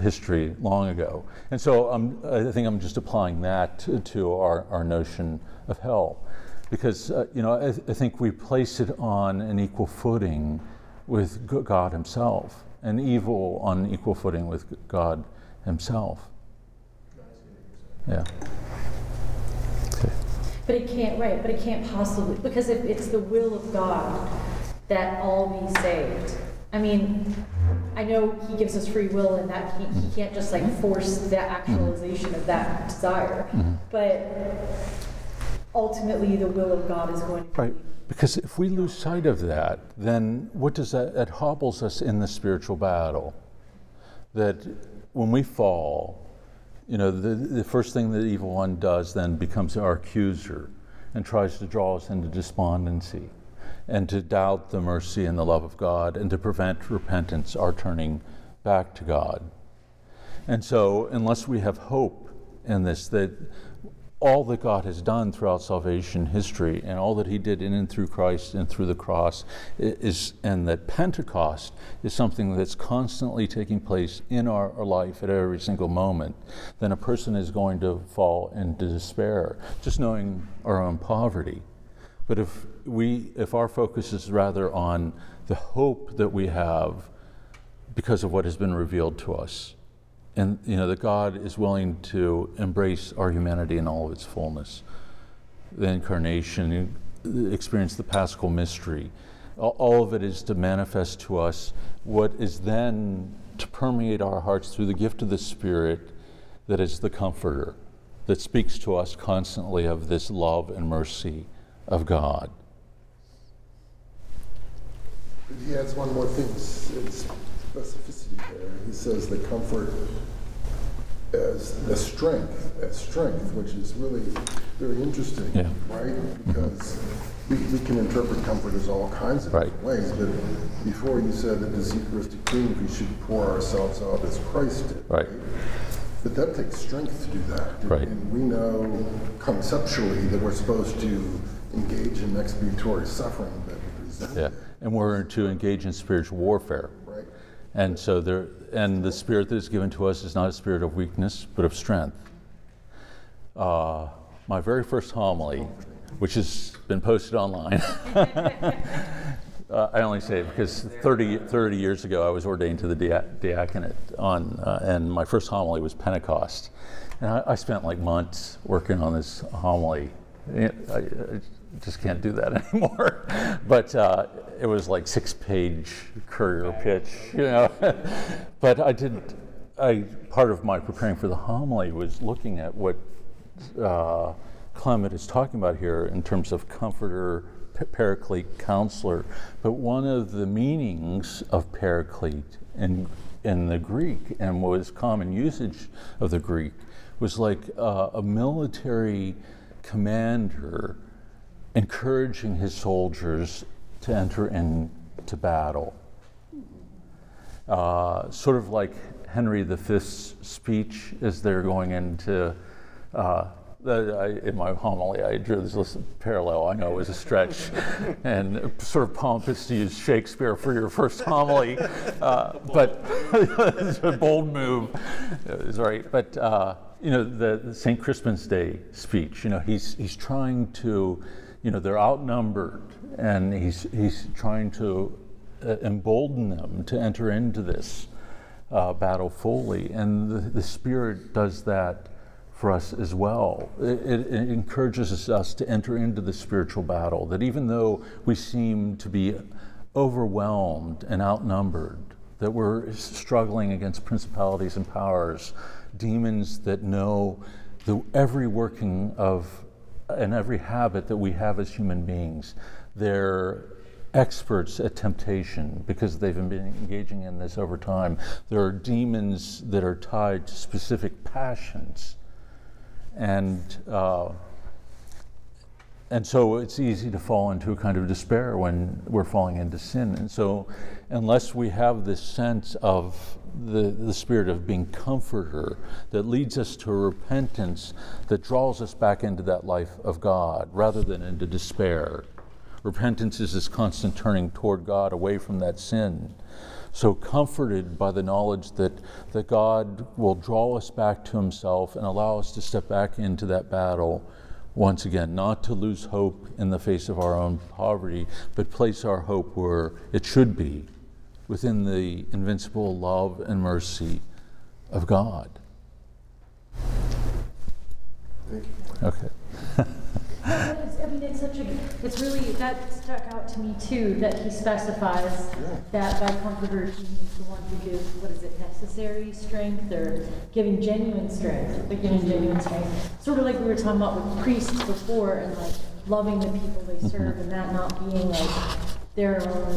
history long ago. And so I'm, I think I'm just applying that to, to our, our notion of hell because uh, you know I, I, think we place it on an equal footing with God Himself, and evil on equal footing with God Himself. Yeah. Okay. But it can't, right? But it can't possibly because if it's the will of God that all be saved. I mean, I know He gives us free will, and that He, he can't just like force the actualization of that desire, mm-hmm. but ultimately the will of God is going to right. Because if we lose sight of that, then what does that? It hobbles us in the spiritual battle. That when we fall, you know, the, the first thing the evil one does then becomes our accuser and tries to draw us into despondency and to doubt the mercy and the love of God and to prevent repentance, our turning back to God. And so, unless we have hope in this, that all that God has done throughout salvation history and all that He did in and through Christ and through the cross is, and that Pentecost is something that's constantly taking place in our, our life at every single moment, then a person is going to fall into despair, just knowing our own poverty. But if we, if our focus is rather on the hope that we have because of what has been revealed to us, and you know that God is willing to embrace our humanity in all of its fullness. The incarnation, experience the Paschal mystery, all of it is to manifest to us what is then to permeate our hearts through the gift of the Spirit, that is the Comforter, that speaks to us constantly of this love and mercy of God. He adds one more thing. It's, specificity there. He says the comfort as the strength, as strength, which is really very interesting, yeah. right? Because we, we can interpret comfort as all kinds of right. ways, but before you said that as Eucharistic being, we should pour ourselves out as Christ did. Right. But that takes strength to do that. Right. And we know conceptually that we're supposed to engage in expiatory suffering that we Yeah, and we're to engage in spiritual warfare. Right. And so there, and the spirit that is given to us is not a spirit of weakness, but of strength. Uh, my very first homily, which has been posted online. uh, I only say it because 30, 30, years ago I was ordained to the diaconate on, uh, and my first homily was Pentecost. And I, I, spent like months working on this homily. I, I, just can't do that anymore. but uh, it was like six page courier pitch, you know. but I did, I, part of my preparing for the homily was looking at what uh, Clément is talking about here in terms of comforter, paraclete, counselor. But one of the meanings of paraclete in, in the Greek and what was common usage of the Greek was like uh, a military commander encouraging his soldiers to enter into battle. Uh, sort of like Henry V's speech as they're going into. Uh, the, I, in my homily, I drew this parallel. I know it was a stretch, and sort of pompous to use Shakespeare for your first homily, uh, but it's a bold move. It's right, but uh, you know the, the St. Crispin's Day speech. You know he's he's trying to, you know they're outnumbered, and he's he's trying to uh, embolden them to enter into this uh, battle fully. And the, the Spirit does that for us as well. It, it, it, encourages us to enter into the spiritual battle, that even though we seem to be overwhelmed and outnumbered, that we're struggling against principalities and powers, demons that know the every working of and every habit that we have as human beings. They're experts at temptation because they've been engaging in this over time. There are demons that are tied to specific passions and uh, and so it's easy to fall into a kind of despair when we're falling into sin. And so, unless we have this sense of the, the spirit of being comforter that leads us to repentance that draws us back into that life of God rather than into despair, repentance is this constant turning toward God away from that sin so comforted by the knowledge that, that God will draw us back to Himself and allow us to step back into that battle once again, not to lose hope in the face of our own poverty, but place our hope where it should be within the invincible love and mercy of God. Thank you. Okay. I mean, it's such a, it's really, that stuck out to me too, that he specifies that by comforter, he means the one who gives, what is it, necessary strength, or giving genuine strength, but giving genuine strength. Sort of like we were talking about with priests before, and like loving the people they serve, and that not being like their own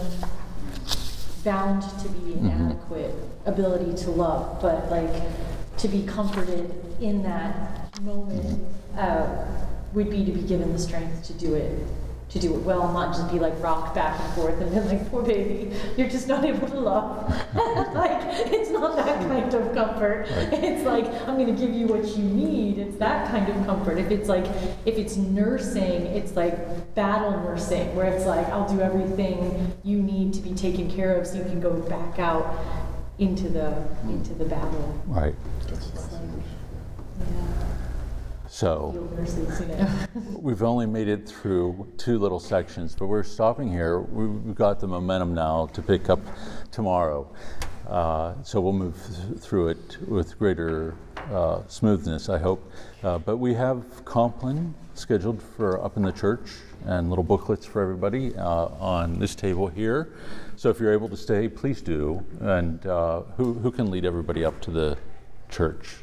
bound to be inadequate ability to love, but like to be comforted in that moment. Uh, would be to be given the strength to do it to do it well, not just be like rocked back and forth and then like, poor baby, you're just not able to love. like, it's not that kind of comfort. It's like, I'm gonna give you what you need. It's that kind of comfort. If it's like, if it's nursing, it's like battle nursing, where it's like, I'll do everything you need to be taken care of so you can go back out into the into the battle. Right. It's like, yeah. So we've only made it through two little sections, but we're stopping here. We've got the momentum now to pick up tomorrow. Uh, so we'll move th- through it with greater uh, smoothness, I hope. Uh, but we have Compline scheduled for up in the church and little booklets for everybody uh, on this table here. So if you're able to stay, please do. And uh, who, who can lead everybody up to the church?